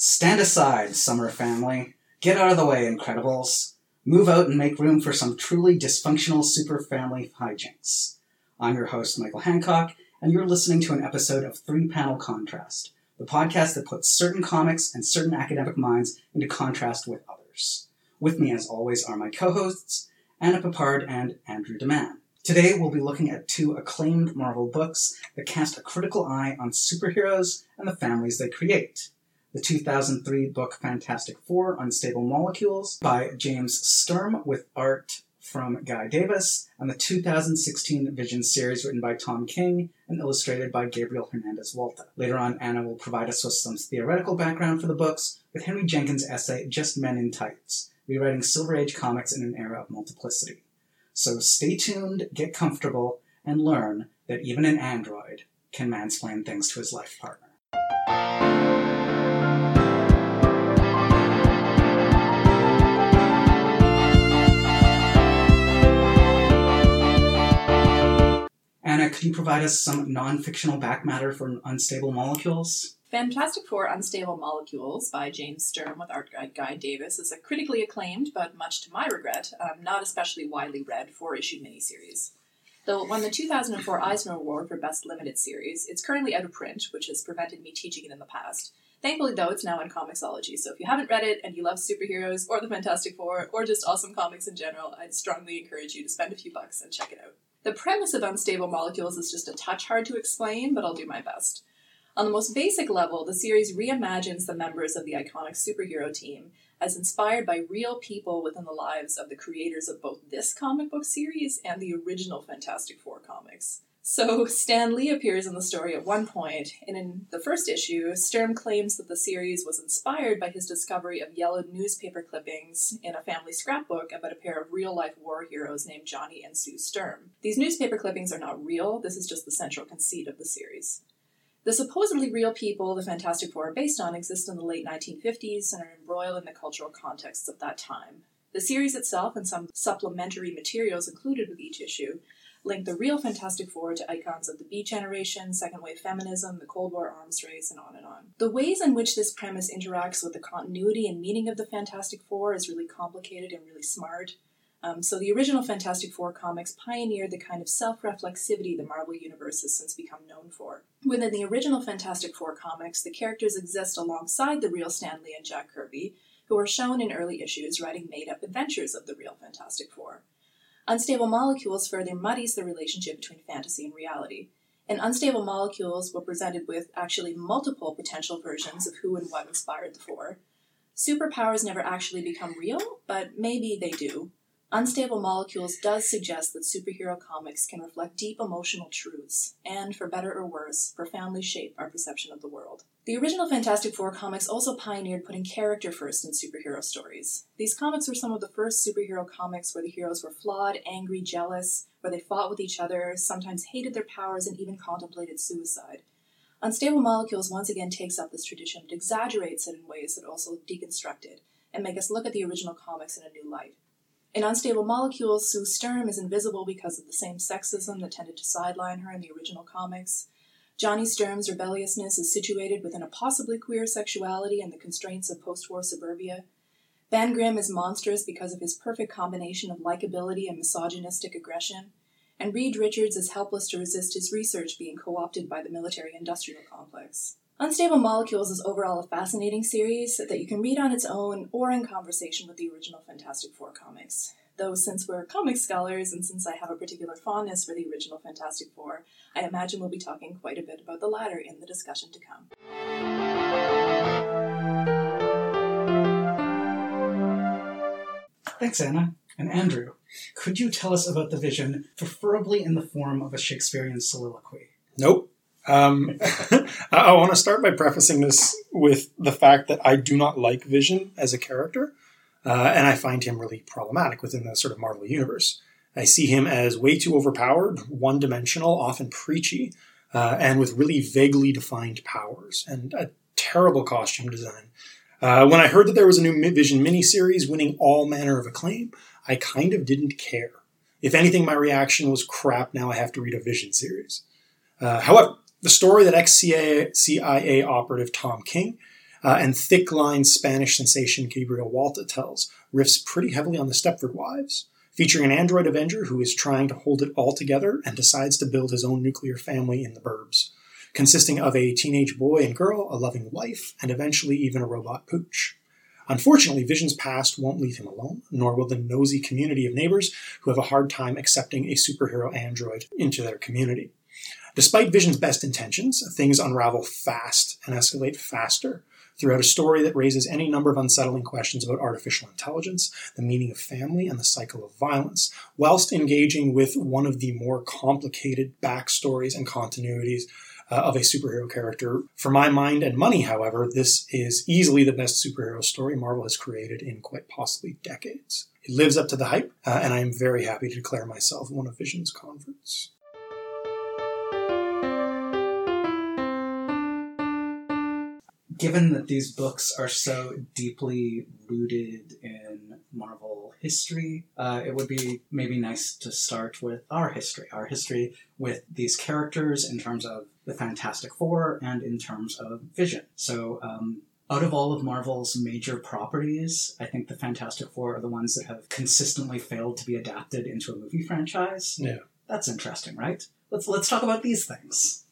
Stand aside, Summer family. Get out of the way, Incredibles. Move out and make room for some truly dysfunctional super family hijinks. I'm your host, Michael Hancock, and you're listening to an episode of Three Panel Contrast, the podcast that puts certain comics and certain academic minds into contrast with others. With me, as always, are my co hosts, Anna Papard and Andrew DeMann. Today, we'll be looking at two acclaimed Marvel books that cast a critical eye on superheroes and the families they create the 2003 book Fantastic Four Unstable Molecules by James Sturm with art from Guy Davis, and the 2016 Vision series written by Tom King and illustrated by Gabriel Hernandez Walta. Later on, Anna will provide us with some theoretical background for the books with Henry Jenkins' essay Just Men in Tights, rewriting Silver Age comics in an era of multiplicity. So stay tuned, get comfortable, and learn that even an android can mansplain things to his life partner. Could you provide us some non fictional back matter for unstable molecules? Fantastic Four Unstable Molecules by James Sturm with art guide Guy Davis is a critically acclaimed, but much to my regret, um, not especially widely read four issue miniseries. Though it won the 2004 Eisner Award for Best Limited Series, it's currently out of print, which has prevented me teaching it in the past. Thankfully, though, it's now in Comixology, so if you haven't read it and you love superheroes or the Fantastic Four or just awesome comics in general, I'd strongly encourage you to spend a few bucks and check it out. The premise of Unstable Molecules is just a touch hard to explain, but I'll do my best. On the most basic level, the series reimagines the members of the iconic superhero team as inspired by real people within the lives of the creators of both this comic book series and the original Fantastic Four comics. So, Stan Lee appears in the story at one point, and in the first issue, Sturm claims that the series was inspired by his discovery of yellowed newspaper clippings in a family scrapbook about a pair of real life war heroes named Johnny and Sue Sturm. These newspaper clippings are not real, this is just the central conceit of the series. The supposedly real people the Fantastic Four are based on exist in the late 1950s and are embroiled in the cultural contexts of that time. The series itself and some supplementary materials included with each issue link the real Fantastic Four to icons of the Beat Generation, Second Wave Feminism, the Cold War arms race, and on and on. The ways in which this premise interacts with the continuity and meaning of the Fantastic Four is really complicated and really smart. Um, so the original Fantastic Four comics pioneered the kind of self-reflexivity the Marvel Universe has since become known for. Within the original Fantastic Four comics, the characters exist alongside the real Stan Lee and Jack Kirby, who are shown in early issues writing made-up adventures of the real Fantastic Four. Unstable Molecules further muddies the relationship between fantasy and reality. And Unstable Molecules were presented with actually multiple potential versions of who and what inspired the Four. Superpowers never actually become real, but maybe they do. Unstable Molecules does suggest that superhero comics can reflect deep emotional truths, and, for better or worse, profoundly shape our perception of the world. The original Fantastic Four comics also pioneered putting character first in superhero stories. These comics were some of the first superhero comics where the heroes were flawed, angry, jealous, where they fought with each other, sometimes hated their powers, and even contemplated suicide. Unstable Molecules once again takes up this tradition but exaggerates it in ways that also deconstruct it and make us look at the original comics in a new light. In Unstable Molecules, Sue Sturm is invisible because of the same sexism that tended to sideline her in the original comics. Johnny Sturm's rebelliousness is situated within a possibly queer sexuality and the constraints of post war suburbia. Ben Grimm is monstrous because of his perfect combination of likability and misogynistic aggression. And Reed Richards is helpless to resist his research being co opted by the military industrial complex. Unstable Molecules is overall a fascinating series that you can read on its own or in conversation with the original Fantastic Four comics. Though, since we're comic scholars and since I have a particular fondness for the original Fantastic Four, I imagine we'll be talking quite a bit about the latter in the discussion to come. Thanks, Anna. And Andrew, could you tell us about the vision, preferably in the form of a Shakespearean soliloquy? Nope. Um, I want to start by prefacing this with the fact that I do not like Vision as a character, uh, and I find him really problematic within the sort of Marvel universe. I see him as way too overpowered, one dimensional, often preachy, uh, and with really vaguely defined powers, and a terrible costume design. Uh, when I heard that there was a new Vision miniseries winning all manner of acclaim, I kind of didn't care. If anything, my reaction was crap, now I have to read a Vision series. Uh, however, the story that ex CIA operative Tom King Uh, and thick line Spanish sensation Gabriel Walta tells riffs pretty heavily on the Stepford Wives, featuring an android Avenger who is trying to hold it all together and decides to build his own nuclear family in the burbs, consisting of a teenage boy and girl, a loving wife, and eventually even a robot pooch. Unfortunately, Vision's past won't leave him alone, nor will the nosy community of neighbors who have a hard time accepting a superhero android into their community. Despite Vision's best intentions, things unravel fast and escalate faster throughout a story that raises any number of unsettling questions about artificial intelligence, the meaning of family, and the cycle of violence, whilst engaging with one of the more complicated backstories and continuities uh, of a superhero character. For my mind and money, however, this is easily the best superhero story Marvel has created in quite possibly decades. It lives up to the hype, uh, and I am very happy to declare myself one of Vision's converts. Given that these books are so deeply rooted in Marvel history, uh, it would be maybe nice to start with our history. Our history with these characters in terms of the Fantastic Four and in terms of Vision. So, um, out of all of Marvel's major properties, I think the Fantastic Four are the ones that have consistently failed to be adapted into a movie franchise. Yeah. That's interesting, right? Let's let's talk about these things.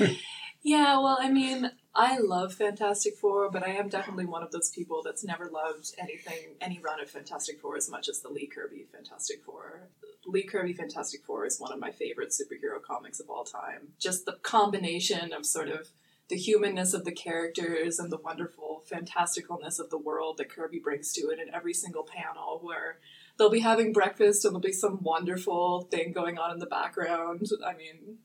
Yeah, well, I mean, I love Fantastic Four, but I am definitely one of those people that's never loved anything, any run of Fantastic Four as much as the Lee Kirby Fantastic Four. Lee Kirby Fantastic Four is one of my favorite superhero comics of all time. Just the combination of sort of the humanness of the characters and the wonderful fantasticalness of the world that Kirby brings to it in every single panel where they'll be having breakfast and there'll be some wonderful thing going on in the background. I mean,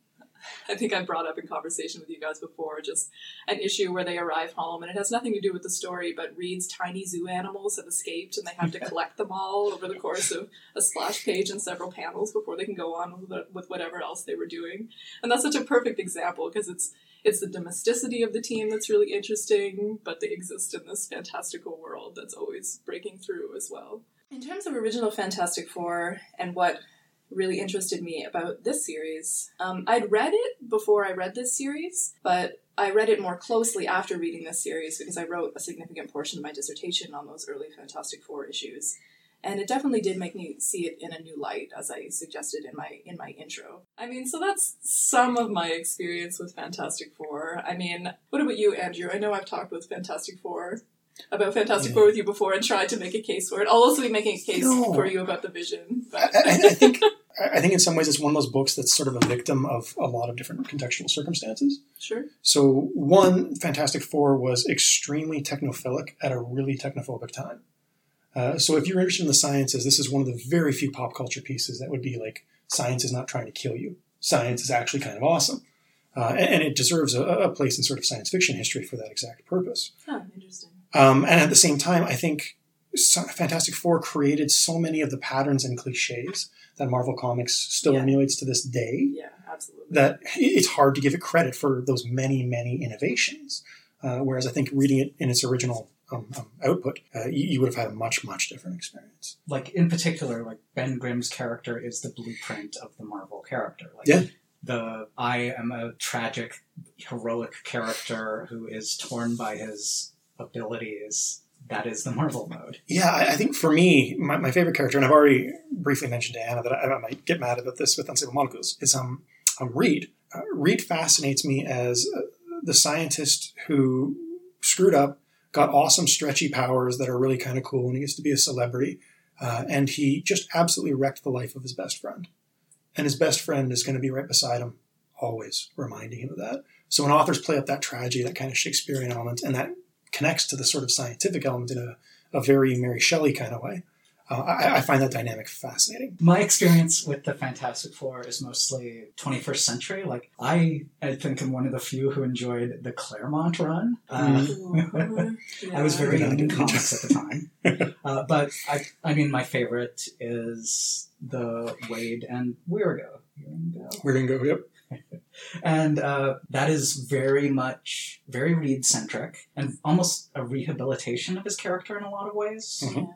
I think I brought up in conversation with you guys before, just an issue where they arrive home and it has nothing to do with the story, but Reed's tiny zoo animals have escaped and they have to collect them all over the course of a splash page and several panels before they can go on with, with whatever else they were doing. And that's such a perfect example because it's it's the domesticity of the team that's really interesting, but they exist in this fantastical world that's always breaking through as well. In terms of original Fantastic Four and what really interested me about this series. Um, I'd read it before I read this series, but I read it more closely after reading this series because I wrote a significant portion of my dissertation on those early Fantastic Four issues. And it definitely did make me see it in a new light, as I suggested in my in my intro. I mean, so that's some of my experience with Fantastic Four. I mean, what about you, Andrew? I know I've talked with Fantastic Four about Fantastic Yeah. Four with you before and tried to make a case for it. I'll also be making a case No. for you about the Vision. I, But I, I think I think in some ways it's one of those books that's sort of a victim of a lot of different contextual circumstances. sure. So one, Fantastic Four was extremely technophilic at a really technophobic time. Uh, so if you're interested in the sciences, this is one of the very few pop culture pieces that would be like science is not trying to kill you. Science is actually kind of awesome. Uh, and, and it deserves a, a place in sort of science fiction history for that exact purpose. Huh, interesting. Um, and at the same time, I think Fantastic Four created so many of the patterns and cliches that Marvel Comics still Yeah. emulates to this day Yeah, absolutely. that it's hard to give it credit for those many, many innovations. Uh, whereas I think reading it in its original um, um, output, uh, you, you would have had a much, much different experience. like in particular, like Ben Grimm's character is the blueprint of the Marvel character. Like Yeah. the I am a tragic, heroic character who is torn by his abilities. That is the Marvel mode. Yeah, I, think for me, my, my favorite character, and I've already briefly mentioned to Anna that I, I might get mad about this with Unstable Molecules, is um, um Reed. Uh, Reed fascinates me as uh, the scientist who screwed up, got awesome stretchy powers that are really kind of cool, and he gets to be a celebrity, uh, and he just absolutely wrecked the life of his best friend. And his best friend is going to be right beside him, always reminding him of that. So when authors play up that tragedy, that kind of Shakespearean element, and that connects to the sort of scientific element in a, a very Mary Shelley kind of way. Uh, I, I find that dynamic fascinating. My experience with the Fantastic Four is mostly 21st century. Like I, I think I'm one of the few who enjoyed the Claremont run. Uh, Ooh, I was very Yeah. young in comics at the time, uh, but I, I mean, my favorite is the Waid and Weirgo. Weirgo. We're going to go, yep. And uh, that is very much very Reed centric and almost a rehabilitation of his character in a lot of ways. Mhm. Yeah.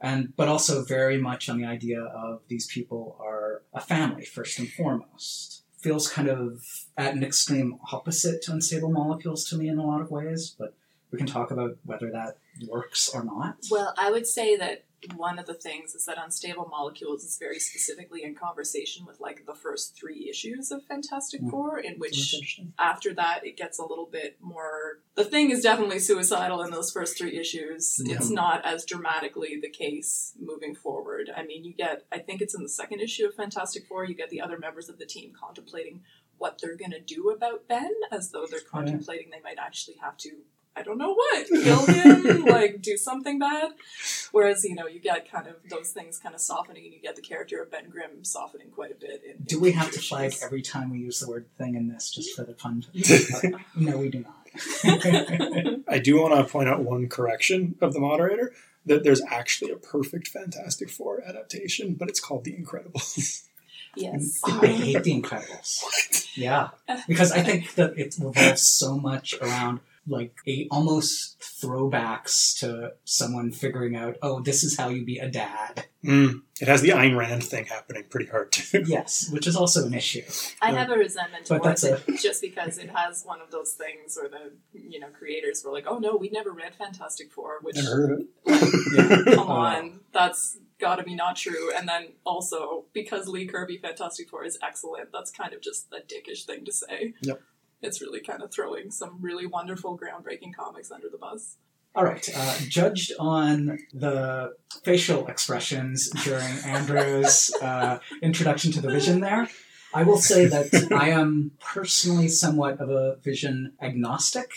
And but also very much on the idea of these people are a family first and foremost. Feels kind of at an extreme opposite to unstable molecules to me in a lot of ways, but we can talk about whether that works or not. Well, I would say that one of the things is that Unstable Molecules is very specifically in conversation with like the first three issues of Fantastic Mm. Four, in which after that it gets a little bit more. The thing is definitely suicidal in those first three issues. Yeah. It's not as dramatically the case moving forward. I mean, you get, I think it's in the second issue of Fantastic Four, you get the other members of the team contemplating what they're going to do about Ben, as though they're contemplating they might actually have to. I don't know what, kill him, like do something bad. Whereas, you know, you get kind of those things kind of softening, and you get the character of Ben Grimm softening quite a bit. In, Do in we have to flag issues. every time we use the word thing in this just for the fun? no, we do not. I do want to point out one correction of the moderator that there's actually a perfect Fantastic Four adaptation, but it's called The Incredibles. Yes. I hate The Incredibles. Yeah, because I think that it revolves so much around like a almost throwbacks to someone figuring out, oh, this is how you be a dad. Mm. It has the Ayn Rand thing happening pretty hard too. Yes, which is also an issue. I have a resentment towards that's it just because it has one of those things where the you know creators were like, "Oh no, we never read Fantastic Four, which Never heard of it. Yeah. come on, that's got to be not true. And then also because Lee Kirby Fantastic Four is excellent, that's kind of just a dickish thing to say. Yep. It's really kind of throwing some really wonderful, groundbreaking comics under the bus. All right, uh, judged on the facial expressions during Andrew's uh, introduction to the vision there, I will say that I am personally somewhat of a vision agnostic,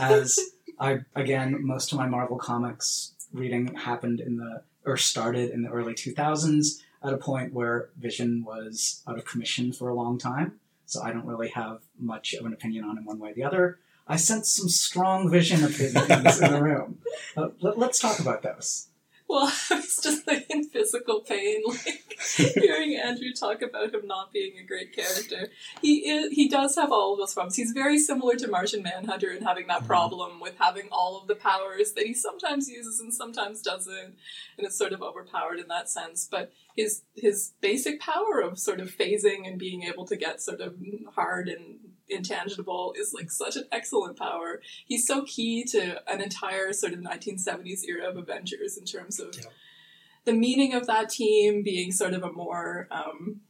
as I, again, most of my Marvel comics reading happened in the, or started in the early 2000s at a point where Vision was out of commission for a long time. So I don't really have much of an opinion on him one way or the other. I sense some strong vision opinions in the room. Uh, let, let's talk about those. Well, I was just like in physical pain, like hearing Andrew talk about him not being a great character. He is, he does have all of those problems. He's very similar to Martian Manhunter in having that Mhm. problem with having all of the powers that he sometimes uses and sometimes doesn't, and it's sort of overpowered in that sense. But his his basic power of sort of phasing and being able to get sort of hard and intangible is like such an excellent power he's so key to an entire sort of 1970s era of Avengers in terms of Yeah. the meaning of that team being sort of a more um,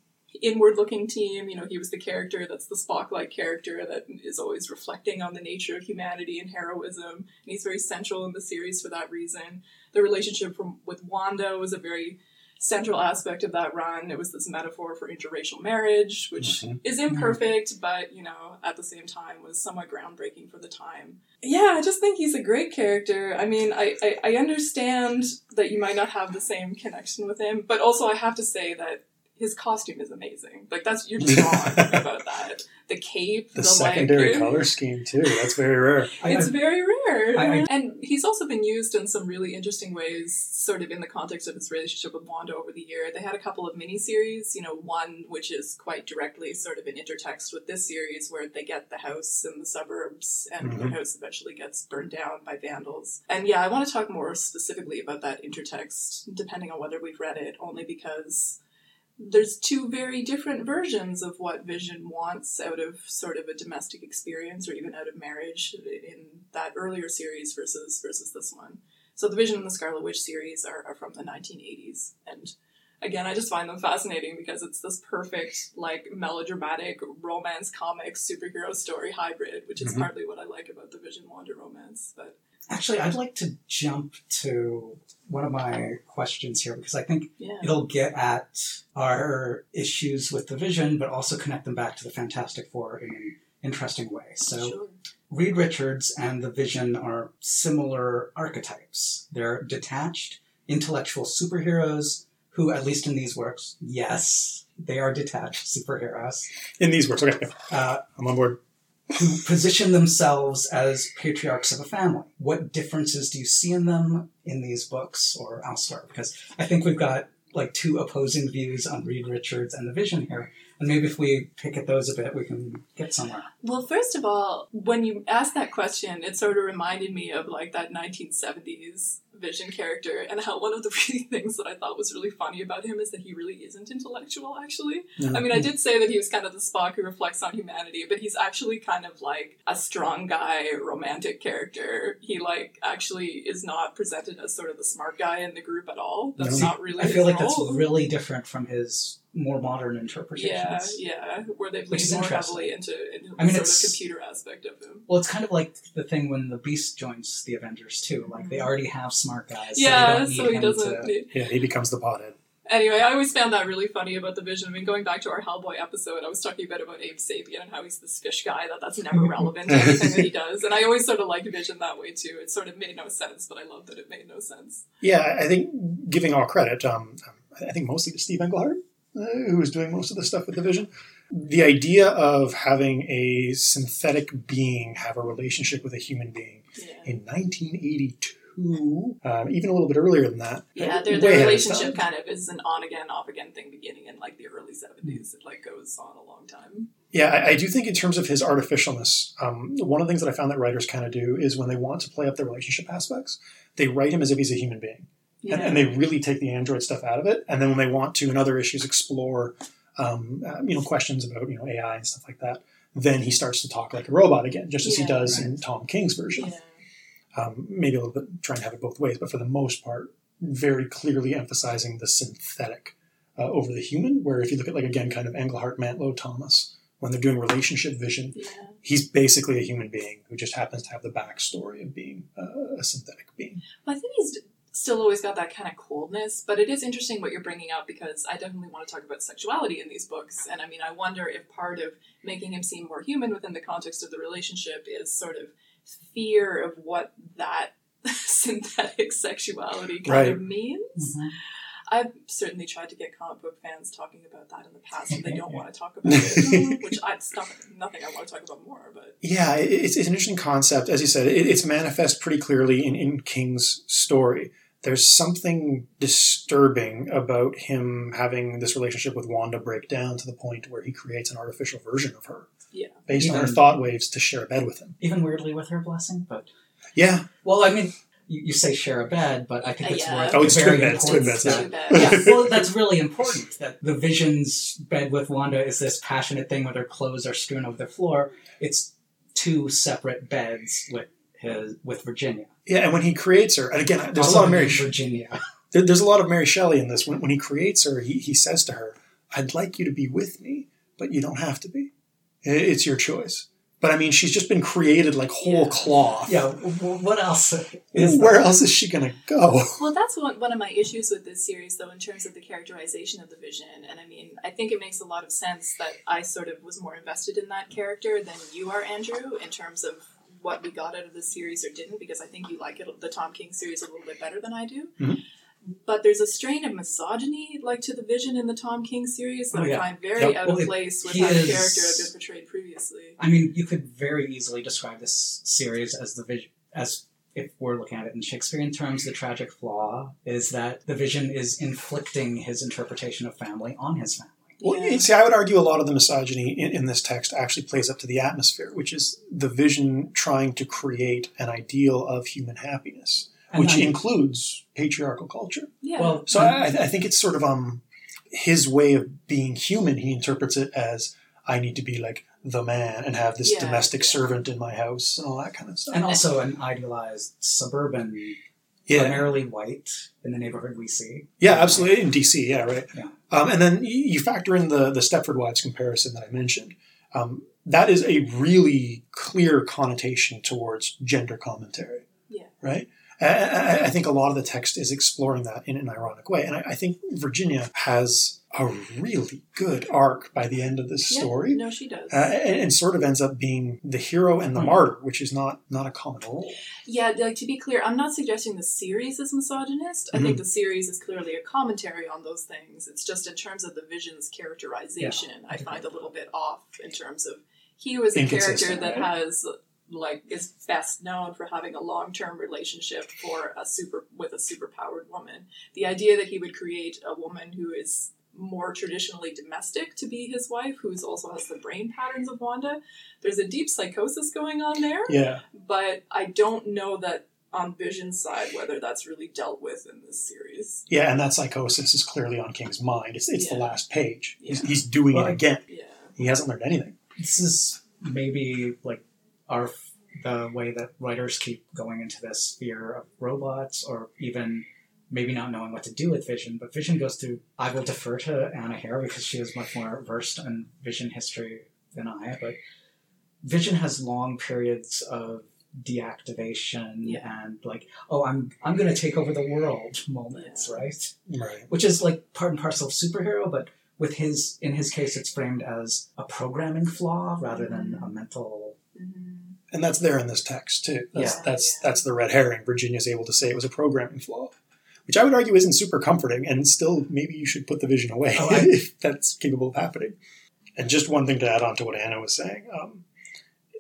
inward looking team. You know, he was the character that's the Spock like character that is always reflecting on the nature of humanity and heroism. And he's very central in the series for that reason. The relationship from, with Wanda was a very central aspect of that run. It was this metaphor for interracial marriage, which Mhm. is imperfect, but you know, at the same time was somewhat groundbreaking for the time. Yeah, I just think he's a great character. I mean, I, I, I understand that you might not have the same connection with him, but also I have to say that his costume is amazing. Like that's you're just wrong about that. The cape, The the, secondary like, color scheme too. That's very rare. It's I- very rare. I- I- and he's also been used in some really interesting ways, sort of in the context of his relationship with Wanda over the year. They had a couple of miniseries, you know, one which is quite directly sort of an intertext with this series where they get the house in the suburbs and the Mhm. house eventually gets burned down by vandals. And yeah, I want to talk more specifically about that intertext, depending on whether we've read it, only because there's two very different versions of what Vision wants out of sort of a domestic experience or even out of marriage in that earlier series versus versus this one. So the Vision and the Scarlet Witch series are, are from the 1980s, and again, I just find them fascinating because it's this perfect like melodramatic romance comic superhero story hybrid, which is Mhm. partly what I like about the Vision Wanda romance. But Actually, I'd like to jump to one of my questions here because I think yeah, it'll get at our issues with the vision, but also connect them back to the Fantastic Four in an interesting way. So, sure. Reed Richards and the Vision are similar archetypes. They're detached, intellectual superheroes who, at least in these works, yes, they are detached superheroes, In these works, okay, uh, I'm on board. Who position themselves as patriarchs of a family. What differences do you see in them in these books or elsewhere? Because I think we've got like two opposing views on Reed Richards and the Vision here, And maybe if we pick at those a bit, we can get somewhere. Well, first of all, when you asked that question, it sort of reminded me of like that 1970s Vision character, and how one of the really things that I thought was really funny about him is that he really isn't intellectual, actually. Yeah. I mean, I did say that he was kind of the Spock who reflects on humanity, but he's actually kind of like a strong guy, romantic character. He like actually is not presented as sort of the smart guy in the group at all. That's No. not really. I feel his like that's really different from his more modern interpretations. Yeah, yeah, where they've Which leaned is more interesting. heavily into, into I mean, sort it's- of computer aspect of them. Well, it's kind of like the thing when the Beast joins the Avengers too. Like they already have smart guys. so they yeah, don't need so he him doesn't. to- need- Yeah, he becomes the pothead. Anyway, I always found that really funny about the Vision. I mean, going back to our Hellboy episode, I was talking a bit about Abe Sapien and how he's this fish guy that that's never relevant to anything that he does. And I always sort of liked Vision that way too. It sort of made no sense, but I love that it made no sense. Yeah, I think giving all credit, um, I think mostly to Steve Englehart, who was doing most of the stuff with the Vision. The idea of having a synthetic being have a relationship with a human being Yeah. in 1982, um, even a little bit earlier than that. Yeah, their, their ahead of its relationship kind of is an on again, off again thing beginning in like the early 70s. It like goes on a long time. Yeah, I, I do think in terms of his artificialness, um, one of the things that I found that writers kind of do is when they want to play up their relationship aspects, they write him as if he's a human being. Yeah. and, and they really take the android stuff out of it. And then when they want to, in other issues, explore, um, uh, you know, questions about you know AI and stuff like that, then he starts to talk like a robot again, just as he Yeah. does in Tom King's version. yeah. Um, maybe a little bit trying to have it both ways, but for the most part, very clearly emphasizing the synthetic uh, over the human. Where if you look at like again, kind of Englehart, Mantlo, Thomas, when they're doing relationship vision, Yeah. he's basically a human being who just happens to have the backstory of being uh, a synthetic being. Well, I think he's still always got that kind of coldness, but it is interesting what you're bringing up because I definitely want to talk about sexuality in these books. And I mean, I wonder if part of making him seem more human within the context of the relationship is sort of fear of what that synthetic sexuality kind Right. of means. Mhm. I've certainly tried to get comic book fans talking about that in the past, and they don't want to talk about it, which I, it's not, nothing I want to talk about more. But Yeah, it's, it's an interesting concept. As you said, it, it's manifest pretty clearly in, in King's story. There's something disturbing about him having this relationship with Wanda break down to the point where he creates an artificial version of her yeah, based on her thought waves to share a bed with him. Even weirdly with her blessing, but Yeah, well, I mean, you, you say share a bed, but I think Uh, it's yeah. worth Oh, it's very twin beds, twin beds, too bad. yeah, well, that's really important. That the Vision's bed with Wanda is this passionate thing where their clothes are strewn over the floor. It's two separate beds with his with Virginia. yeah. And when he creates her, and again, there's Also a lot of Mary. Virginia. there- there's a lot of Mary Shelley in this. When, when he creates her, he, he says to her, "I'd like you to be with me, but you don't have to be. It's your choice." But I mean, she's just been created like whole Yeah. cloth. Yeah, what else is Where there? else is she gonna go? Well, that's one, one of my issues with this series, though, in terms of the characterization of the Vision. And I mean, I think it makes a lot of sense that I sort of was more invested in that character than you are, Andrew, in terms of what we got out of this series or didn't, because I think you like it, the Tom King series, a little bit better than I do. Mhm. But there's a strain of misogyny, like to the Vision in the Tom King series, that Oh, I find very out Well, of place with how the character had been portrayed previously. I mean, you could very easily describe this series as the Vision as if we're looking at it in Shakespearean terms, the tragic flaw is that the Vision is inflicting his interpretation of family on his family. Well, Yeah. see, I would argue a lot of the misogyny in, in this text actually plays up to the atmosphere, which is the vision trying to create an ideal of human happiness, And which I- includes patriarchal culture. Yeah. well, So I, I think it's sort of um his way of being human. He interprets it as I need to be like the man and have this Yeah, domestic yeah. servant in my house and all that kind of stuff. and also an idealized suburban, yeah, primarily white in the neighborhood we see. Yeah, absolutely. In DC, yeah, right. Yeah. Um, and then you you factor in the the Stepford Wives comparison that I mentioned. Um, that is a really clear connotation towards gender commentary. Yeah. Right. I, I, I think a lot of the text is exploring that in an ironic way, and I, I think Virginia has a really good arc by the end of this Yeah, story. No, she does. Uh, and, and sort of ends up being the hero and the Hmm. martyr, which is not not a common role. Yeah, like to be clear, I'm not suggesting the series is misogynist. I Mm-hmm. think the series is clearly a commentary on those things. It's just in terms of the vision's characterization, I find a little bit off in terms of he was a character that right? has like is best known for having a long-term relationship for a super with a superpowered woman. The idea that he would create a woman who is more traditionally domestic to be his wife, who also has the brain patterns of Wanda. There's a deep psychosis going on there, Yeah. but I don't know that on Vision's side whether that's really dealt with in this series. Yeah, and that psychosis is clearly on King's mind. It's, it's the last page. He's, he's doing Well, it again. Yeah. He hasn't learned anything. this is maybe like our the way that writers keep going into this fear of robots or even maybe not knowing what to do with vision but vision goes through i will defer to anna hare because she is much more versed in vision history than i but vision has long periods of deactivation Yeah. and like oh i'm i'm going to take over the world moments right Right. which is like part and parcel of superhero, but with his in his case, it's framed as a programming flaw rather than a mental. hmm And that's there in this text too. That's Yeah. that's that's the red herring. Virginia's able to say it was a programming flaw, which I would argue isn't super comforting. And still, maybe you should put the vision away Oh, I- if that's capable of happening. And just one thing to add on to what Anna was saying: um,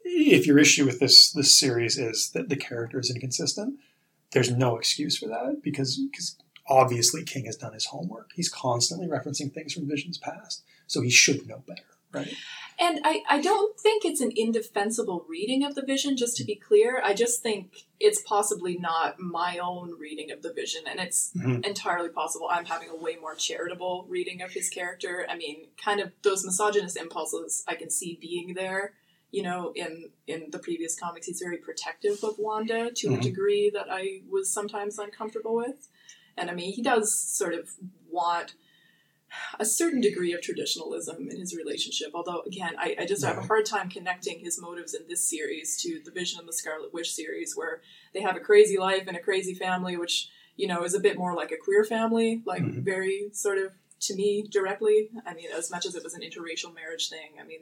if your issue with this this series is that the character is inconsistent, there's no excuse for that because because obviously King has done his homework. He's constantly referencing things from Vision's past, so he should know better, right? And I, I don't think it's an indefensible reading of the vision, just to be clear. I just think it's possibly not my own reading of the vision. And it's Mhm. entirely possible I'm having a way more charitable reading of his character. I mean, kind of those misogynist impulses I can see being there. You know, in in the previous comics, he's very protective of Wanda to a Mhm. degree that I was sometimes uncomfortable with. And I mean, he does sort of want a certain degree of traditionalism in his relationship. Although, again, I, I just have a hard time connecting his motives in this series to the Vision of the Scarlet Witch series, where they have a crazy life and a crazy family, which you know is a bit more like a queer family, like Mhm. very sort of to me directly. I mean, as much as it was an interracial marriage thing, I mean,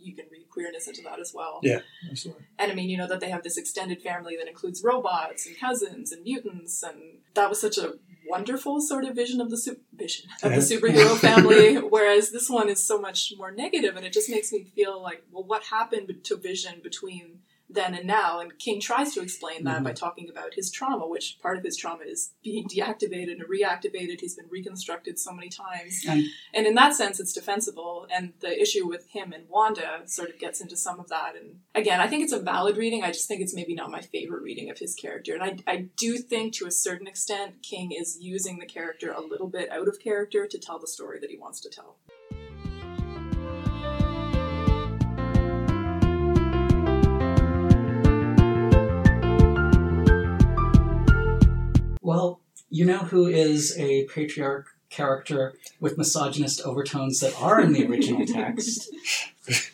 you can read queerness into that as well. Yeah, absolutely. And I mean, you know, that they have this extended family that includes robots and cousins and mutants, and that was such a wonderful sort of vision of the su- vision of the superhero family. Whereas this one is so much more negative, and it just makes me feel like, well, what happened to Vision between then and now? And King tries to explain that Mhm. by talking about his trauma, which part of his trauma is being deactivated and reactivated. He's been reconstructed so many times. And And in that sense, it's defensible. And the issue with him and Wanda sort of gets into some of that. And again, I think it's a valid reading. I just think it's maybe not my favorite reading of his character. And I, I do think to a certain extent, King is using the character a little bit out of character to tell the story that he wants to tell. Well, you know who is a patriarch character with misogynist overtones that are in the original text.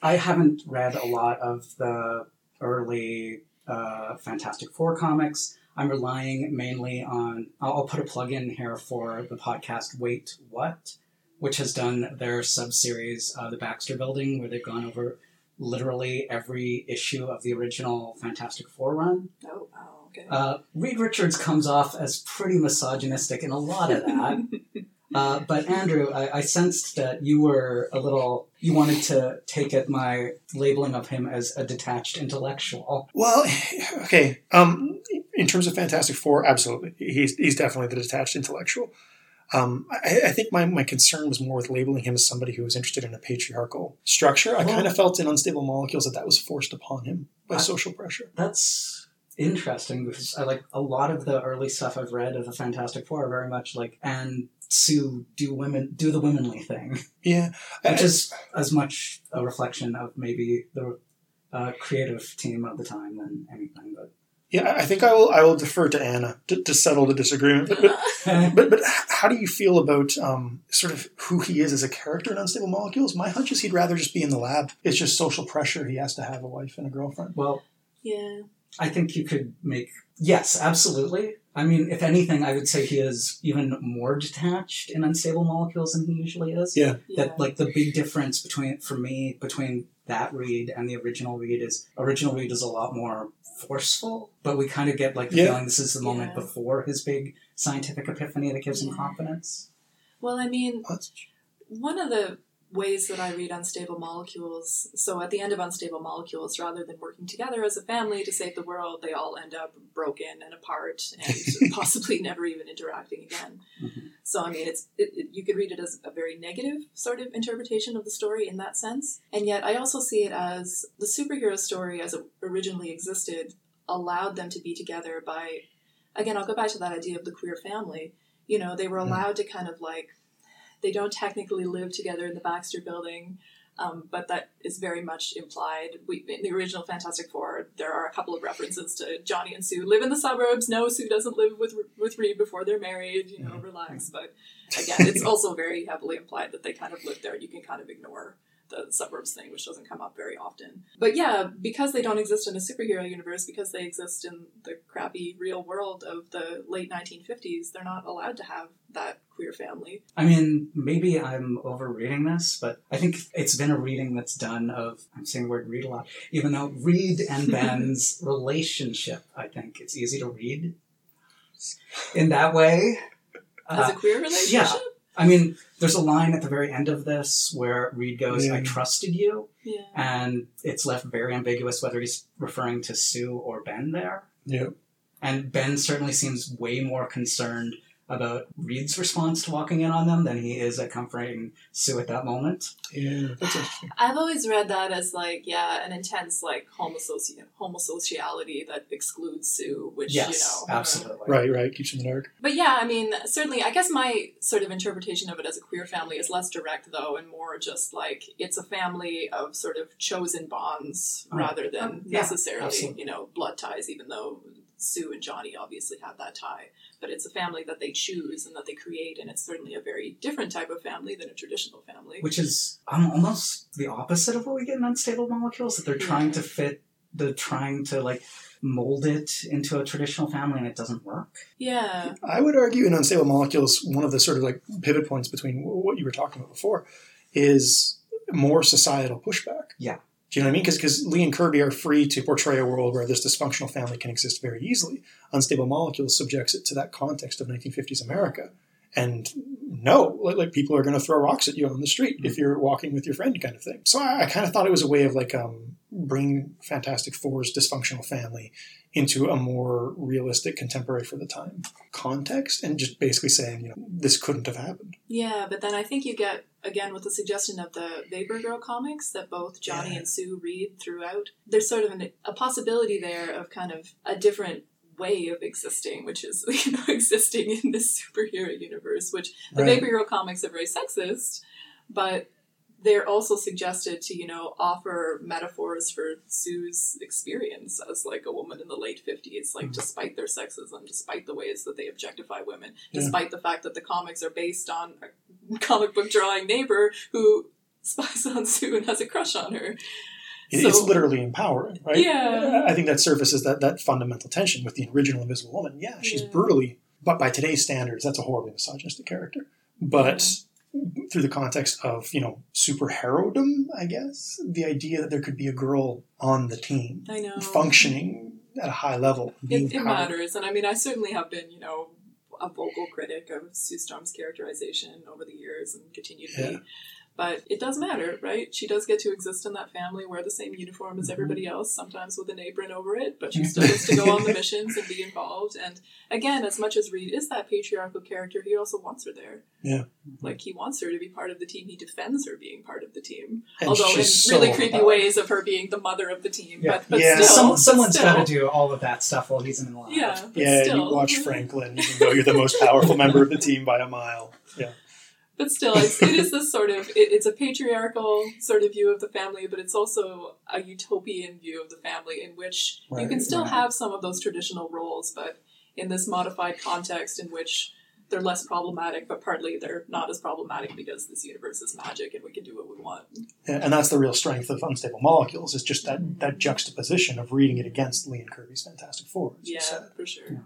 I haven't read a lot of the early uh, Fantastic Four comics. I'm relying mainly on. I'll put a plug in here for the podcast Wait What, which has done their sub series, uh, The Baxter Building, where they've gone over literally every issue of the original Fantastic Four run. Oh, oh okay. Uh, Reed Richards comes off as pretty misogynistic in a lot of that. uh, but Andrew, I, I sensed that you were a little. You wanted to take at my labeling of him as a detached intellectual. Well, okay. Um, in terms of Fantastic Four, absolutely, he's he's definitely the detached intellectual. Um, I, I think my, my concern was more with labeling him as somebody who was interested in a patriarchal structure. I Well- kind of felt in Unstable Molecules that that was forced upon him by I- social pressure. That's interesting because I like a lot of the early stuff I've read of the Fantastic Four are very much like and Sue do women do the womanly thing, Yeah, which is as much a reflection of maybe the uh, creative team of the time than anything. But yeah. I think I will I will defer to Anna to, to settle the disagreement. But, but but but how do you feel about um, sort of who he is as a character in Unstable Molecules? My hunch is he'd rather just be in the lab. It's just social pressure. He has to have a wife and a girlfriend. well, yeah. I think you could make yes, absolutely. I mean, if anything, I would say he is even more detached in unstable molecules than he usually is. Yeah. Yeah. That like the big difference between for me between that read and the original read is original read is a lot more forceful, but we kind of get like the Yeah. feeling this is the moment Yeah. before his big scientific epiphany that gives him confidence. Well, I mean, one of the ways that I read Unstable Molecules, so at the end of Unstable Molecules, rather than working together as a family to save the world, they all end up broken and apart and possibly never even interacting again. Mhm. So I mean, it's it, it, you could read it as a very negative sort of interpretation of the story in that sense, and yet I also see it as the superhero story as it originally existed allowed them to be together by, again, I'll go back to that idea of the queer family. You know, they were allowed to kind of like, they don't technically live together in the Baxter Building. Um, but that is very much implied. We, in the original Fantastic Four, there are a couple of references to Johnny and Sue live in the suburbs. No, Sue doesn't live with with Reed before they're married. You know, Mhm. relax. But again, it's also very heavily implied that they kind of live there. You can kind of ignore the suburbs thing, which doesn't come up very often. But yeah, because they don't exist in a superhero universe, because they exist in the crappy real world of the late 1950s, they're not allowed to have that queer family. I mean, maybe I'm overreading this, but I think it's been a reading that's done of, I'm saying the word read a lot, even though Reed and Ben's relationship, I think it's easy to read in that way. As Uh, a queer relationship? I mean, there's a line at the very end of this where Reed goes, I trusted you, Yeah. and it's left very ambiguous whether he's referring to Sue or Ben there. Yeah. And Ben certainly seems way more concerned about Reed's response to walking in on them than he is at comforting Sue at that moment. Yeah, that's interesting. I've always read that as like, yeah, an intense like homosoci- homosociality that excludes Sue, which yes, you know. absolutely. Right, right. Keeps you in the dark. But yeah, I mean, certainly, I guess my sort of interpretation of it as a queer family is less direct, though, and more just like it's a family of sort of chosen bonds Right. rather than yeah, necessarily, absolutely. you know, blood ties, even though Sue and Johnny obviously have that tie. But it's a family that they choose and that they create, and it's certainly a very different type of family than a traditional family. Which is um, almost the opposite of what we get in Unstable Molecules, that they're trying to fit, they're trying to like mold it into a traditional family and it doesn't work. yeah. I would argue in Unstable Molecules, one of the sort of like pivot points between what you were talking about before is more societal pushback. Yeah. Do you know what I mean? Because Lee and Kirby are free to portray a world where this dysfunctional family can exist very easily. Unstable Molecules subjects it to that context of 1950s America. And no, like, like people are going to throw rocks at you on the street if you're walking with your friend, kind of thing. So I, I kind of thought it was a way of like um, bringing Fantastic Four's dysfunctional family into a more realistic, contemporary for the time context, and just basically saying, you know, this couldn't have happened. Yeah, but then I think you get again with the suggestion of the Vapor Girl comics that both Johnny Yeah. and Sue read throughout. There's sort of an, a possibility there of kind of a different way of existing, which is you know existing in this superhero universe. Which the Right. Vapor Girl comics are very sexist, but they're also suggested to you know offer metaphors for Sue's experience as like a woman in the late fifties, like Mhm. despite their sexism, despite the ways that they objectify women, Yeah. despite the fact that the comics are based on a comic book drawing neighbor who spies on Sue and has a crush on her. It- So- it's literally empowering, right? Yeah. I think that surfaces that, that fundamental tension with the original Invisible Woman. Yeah, she's Yeah. brutally, but by today's standards, that's a horribly misogynistic character. But through the context of, you know, superherodom, I guess, the idea that there could be a girl on the team I know. functioning at a high level, being It, it matters, and I mean, I certainly have been, you know, a vocal critic of Sue Storm's characterization over the years and continue to Yeah. be. But it does matter, right? She does get to exist in that family, wear the same uniform Mm-hmm. as everybody else, sometimes with an apron over it, but she still gets to go on the missions and be involved. And again, as much as Reed is that patriarchal character, he also wants her there. Yeah. Like, he wants her to be part of the team. He defends her being part of the team. And Although in so really creepy overpowered. ways of her being the mother of the team. Yeah. But, but Yeah. still. Some, but someone's still. got to do all of that stuff while he's in the lab. Yeah. but Yeah, still. you watch Franklin, even though you're the most powerful member of the team by a mile. Yeah. But still, it's, it is this sort of, it, it's a patriarchal sort of view of the family, but it's also a utopian view of the family in which you can still right. have some of those traditional roles, but in this modified context in which they're less problematic, but partly they're not as problematic because this universe is magic and we can do what we want. And that's the real strength of Unstable Molecules, is just that, that juxtaposition of reading it against Lee and Kirby's Fantastic Four. as you Yeah, said. for sure.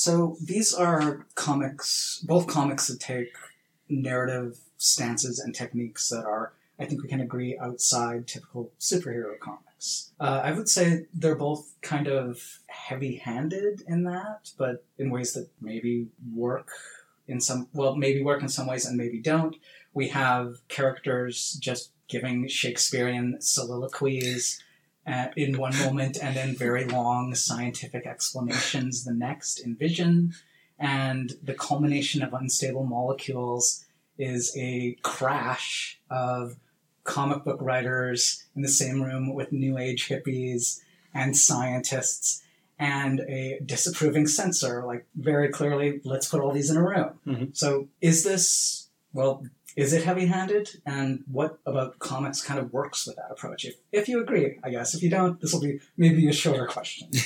So these are comics, both comics that take narrative stances and techniques that are, I think we can agree, outside typical superhero comics. Uh, I would say they're both kind of heavy handed in that, but in ways that maybe work in some, well, maybe work in some ways and maybe don't. We have characters just giving Shakespearean soliloquies uh, in one moment and then very long scientific explanations the next in Vision. And the culmination of Unstable Molecules is a crash of comic book writers in the same room with New Age hippies and scientists and a disapproving censor. Like, very clearly, let's put all these in a room. Mhm. So, is this, well, is it heavy handed? And what about comics kind of works with that approach? If, if you agree, I guess. If you don't, this will be maybe a shorter question.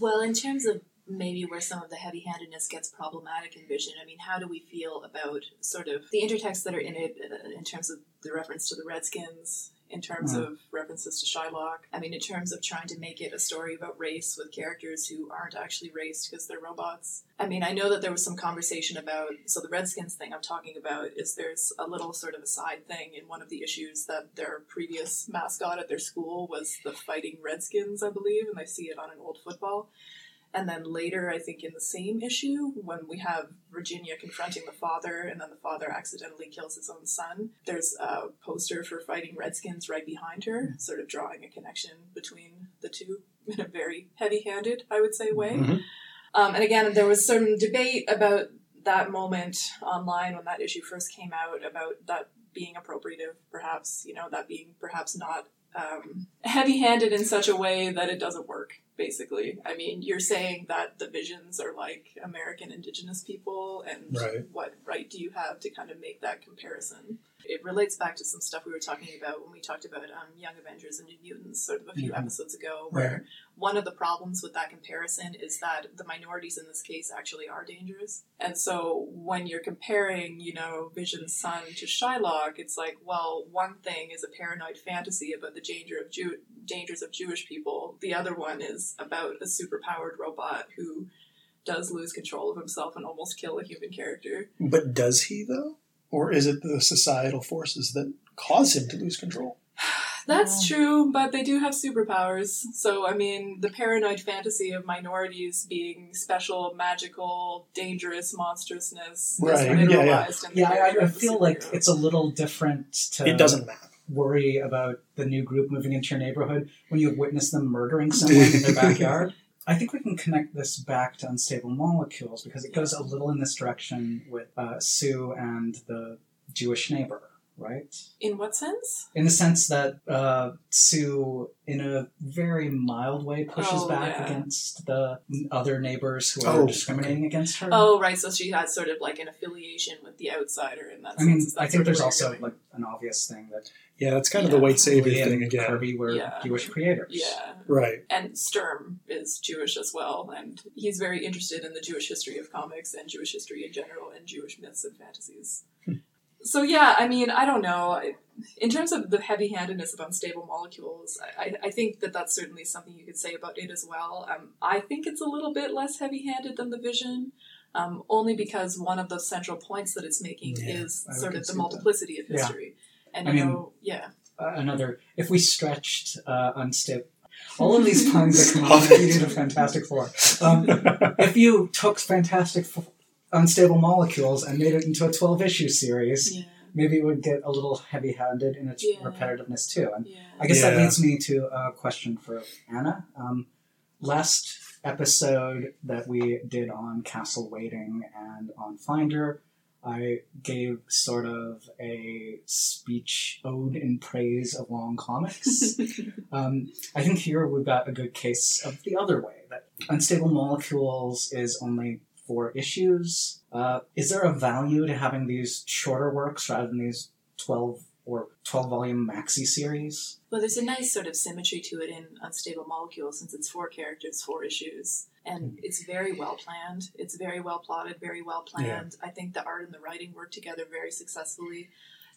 Well, in terms of maybe where some of the heavy handedness gets problematic in Vision, I mean, how do we feel about sort of the intertexts that are in it uh, in terms of the reference to the Redskins, in terms Mm. of references to Shylock? I mean, in terms of trying to make it a story about race with characters who aren't actually raced because they're robots. I mean, I know that there was some conversation about, so the Redskins thing I'm talking about is there's a little sort of a side thing in one of the issues that their previous mascot at their school was the Fighting Redskins, I believe, and I see it on an old football. And then later, I think in the same issue, when we have Virginia confronting the father, and then the father accidentally kills his own son, there's a poster for Fighting Redskins right behind her, sort of drawing a connection between the two in a very heavy handed, I would say, way. Mhm. Um, and again, there was some debate about that moment online when that issue first came out about that being appropriative, perhaps, you know, that being perhaps not um, heavy handed in such a way that it doesn't work, basically. I mean, you're saying that the visions are like American indigenous people, and Right. what right do you have to kind of make that comparison? It relates back to some stuff we were talking about when we talked about um, Young Avengers and New Mutants sort of a few Mhm. episodes ago, where one of the problems with that comparison is that the minorities in this case actually are dangerous. And so when you're comparing, you know, Vision's son to Shylock, it's like, well, one thing is a paranoid fantasy about the danger of Jew- dangers of Jewish people. The other one is about a superpowered robot who does lose control of himself and almost kill a human character. But does he though, or is it the societal forces that cause him to lose control? That's true, but they do have superpowers. So, I mean, the paranoid fantasy of minorities being special, magical, dangerous monstrousness Right, is yeah, yeah. literalized in the Yeah, I, I feel like it's a little different to It doesn't matter. worry about the new group moving into your neighborhood when you've witnessed them murdering someone in their backyard. I think we can connect this back to unstable molecules because it goes a little in this direction with uh, Sue and the Jewish neighbor, right? In what sense? In the sense that uh, Sue, in a very mild way, pushes Oh, back yeah. against the other neighbors who are Oh, discriminating against her. Oh, right. So she has sort of like an affiliation with the outsider in that I mean, sense. Is that I sort think there's also going? like an obvious thing that Yeah, that's kind of the white savior Lee thing and again. Kirby were Yeah. Jewish creators. Yeah. Right. And Sturm is Jewish as well, and he's very interested in the Jewish history of comics and Jewish history in general and Jewish myths and fantasies. So yeah, I mean, I don't know. In terms of the heavy-handedness of unstable molecules, I, I- think that that's certainly something you could say about it as well. Um, I think it's a little bit less heavy-handed than the Vision. Um, only because one of the central points that it's making Yeah, is I sort of the concede that. multiplicity of Yeah. history. And I you mean- know, yeah. uh, another. If we stretched uh, unstable, all of these puns are come out you did a Fantastic Four. Um, if you took Fantastic F- Unstable Molecules and made it into a twelve issue series, Yeah. maybe it would get a little heavy handed in its Yeah. repetitiveness too. And Yeah. I guess that leads me to a question for Anna. Um, last episode that we did on Castle Waiting and on Finder, I gave sort of a speech ode in praise of long comics. um, I think here we've got a good case of the other way that Unstable Molecules is only four issues. Uh, is there a value to having these shorter works rather than these 12 or 12 volume maxi series? Well, there's a nice sort of symmetry to it in Unstable Molecule since it's four characters, four issues, and it's very well planned. It's very well plotted, very well planned. I think the art and the writing work together very successfully.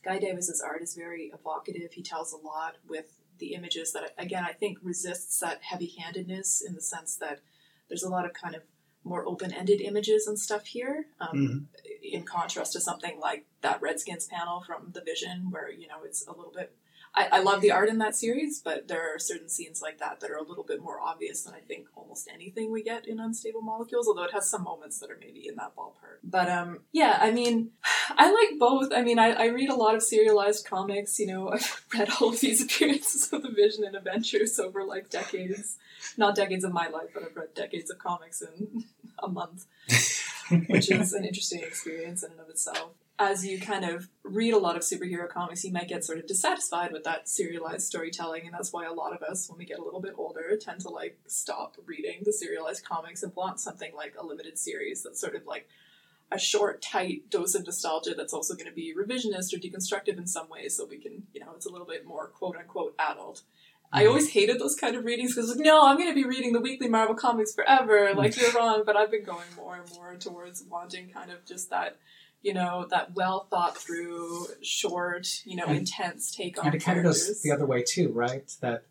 Guy Davis's art is very evocative. He tells a lot with the images that, again, I think resists that heavy-handedness in the sense that there's a lot of kind of more open-ended images and stuff here. Um, Mhm. in contrast to something like that Redskins panel from The Vision, where you know it's a little bit. I, I love the art in that series, but there are certain scenes like that that are a little bit more obvious than I think almost anything we get in Unstable Molecules, although it has some moments that are maybe in that ballpark. But um, yeah, I mean, I like both. I mean, I, I read a lot of serialized comics. You know, I've read all of these appearances of the Vision and Adventures over like decades. Not decades of my life, but I've read decades of comics in a month, which is an interesting experience in and of itself as you kind of read a lot of superhero comics, you might get sort of dissatisfied with that serialized storytelling, and that's why a lot of us, when we get a little bit older, tend to like stop reading the serialized comics and want something like a limited series that's sort of like a short, tight dose of nostalgia that's also going to be revisionist or deconstructive in some ways, so we can, you know, it's a little bit more quote unquote adult. I always hated those kind of readings because, like, no, I'm going to be reading the weekly Marvel comics forever. Mm. Like, you're wrong, but I've been going more and more towards wanting kind of just that you know, that well thought through, short, you know, And- intense take on and it kind of goes the other way too, right? That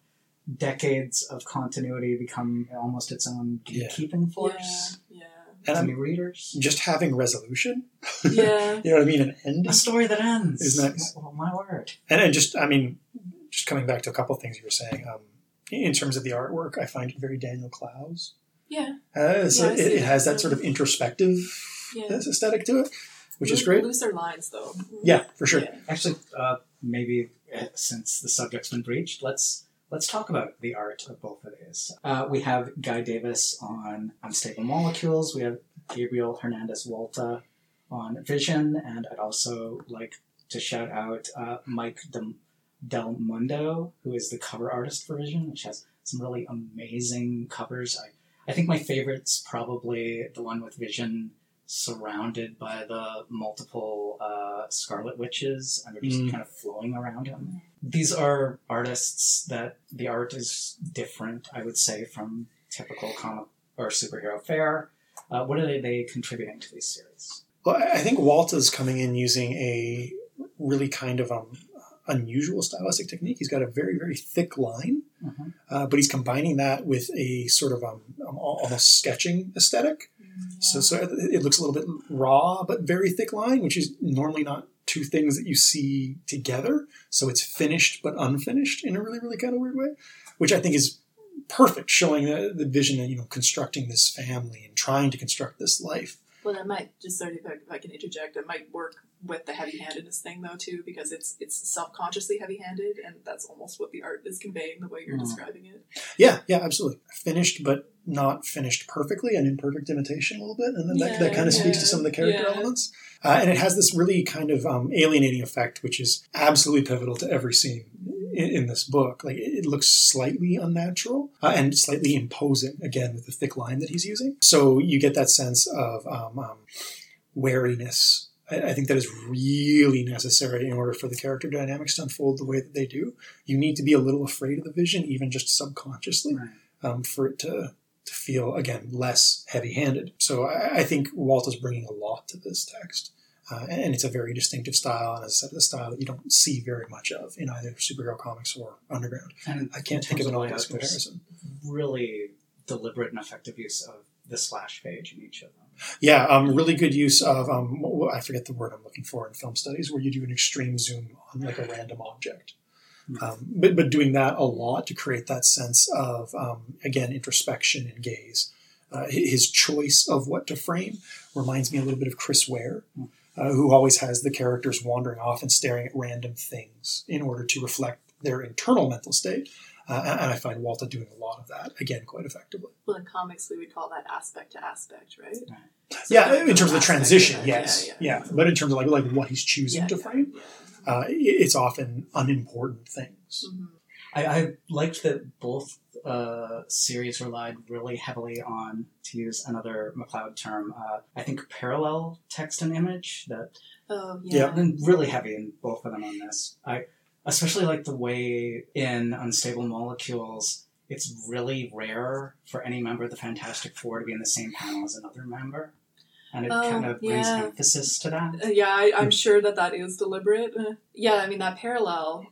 decades of continuity become almost its own Yeah. gatekeeping force yeah, And to I'm new readers. just having resolution. yeah, yeah. You know what I mean? An end. A story that ends. Is nice. Oh, my word. And, and just, I mean, just coming back to a couple of things you were saying, um, in terms of the artwork, I find it very Daniel Clowes. yeah, Uh, so Yeah, it, it has that sort of introspective yeah. aesthetic to it, which is Loo- great. Looser lines, though. Yeah, for sure. Yeah. Actually, uh, maybe uh, since the subject's been breached, let's let's talk about the art of both of these. Uh, we have Guy Davis on Unstable Molecules. We have Gabriel Hernandez Walta on Vision, and I'd also like to shout out uh, Mike Dem- Del Mundo, who is the cover artist for Vision, which has some really amazing covers. I, I think my favorite's probably the one with Vision surrounded by the multiple uh, Scarlet Witches, and they're just Mm. kind of flowing around him. These are artists that the art is different, I would say, from typical comic or superhero fare. Uh, what are they, they contributing to these series? Well, I think Walt is coming in using a really kind of um, unusual stylistic technique. He's got a very, very thick line, Mhm. uh, but he's combining that with a sort of um, um, almost sketching aesthetic. So, so it it looks a little bit raw, but very thick line, which is normally not two things that you see together. So it's finished but unfinished in a really, really kind of weird way, which I think is perfect, showing the, the vision of you know constructing this family and trying to construct this life. Well, that might just sort of, if I- if I can interject, it might work with the heavy-handedness thing though too, because it's it's subconsciously heavy-handed, and that's almost what the art is conveying the way you're Mm. describing it. Yeah, yeah, absolutely. Finished, but not finished perfectly, an imperfect imitation a little bit, and then that, that kind of speaks to some of the character yeah. elements. Uh, and it has this really kind of um, alienating effect, which is absolutely pivotal to every scene in, in this book. Like it, it looks slightly unnatural uh, and slightly imposing, again with the thick line that he's using. So you get that sense of um, um, wariness. I, I think that is really necessary in order for the character dynamics to unfold the way that they do. You need to be a little afraid of the vision, even just subconsciously Right. um, for it to to feel again less heavy-handed. So I, I think Walt is bringing a lot to this text, uh, and it's a very distinctive style, and as I said, a style that you don't see very much of in either superhero comics or underground. And I can't think of an obvious comparison. Really deliberate and effective use of the splash page in each of them. Yeah, um, really good use of um, I forget the word I'm looking for in film studies, where you do an extreme zoom on like a random object. Um, but, but doing that a lot to create that sense of um, again introspection and gaze. Uh, his choice of what to frame reminds me a little bit of Chris Ware, uh, who always has the characters wandering off and staring at random things in order to reflect their internal mental state. Uh, and and I find Walta doing a lot of that again quite effectively. Well, in comics, we would call that aspect to aspect, right? So Yeah, that- in terms of the transition, yeah, yes, yeah, yeah, But in terms of like like what he's choosing Yeah, to frame, yeah. uh, it's often unimportant things. Mhm. I, I liked that both uh, series relied really heavily on, to use another McCloud term, uh, I think parallel text and image. That Oh, Yeah. yeah. Been really heavy in both of them on this. I especially like the way in Unstable Molecules, it's really rare for any member of the Fantastic Four to be in the same panel as another member, and it Oh, kind of brings yeah. emphasis to that. Uh, yeah, I, I'm sure that that is deliberate. Uh, yeah, I mean that parallel.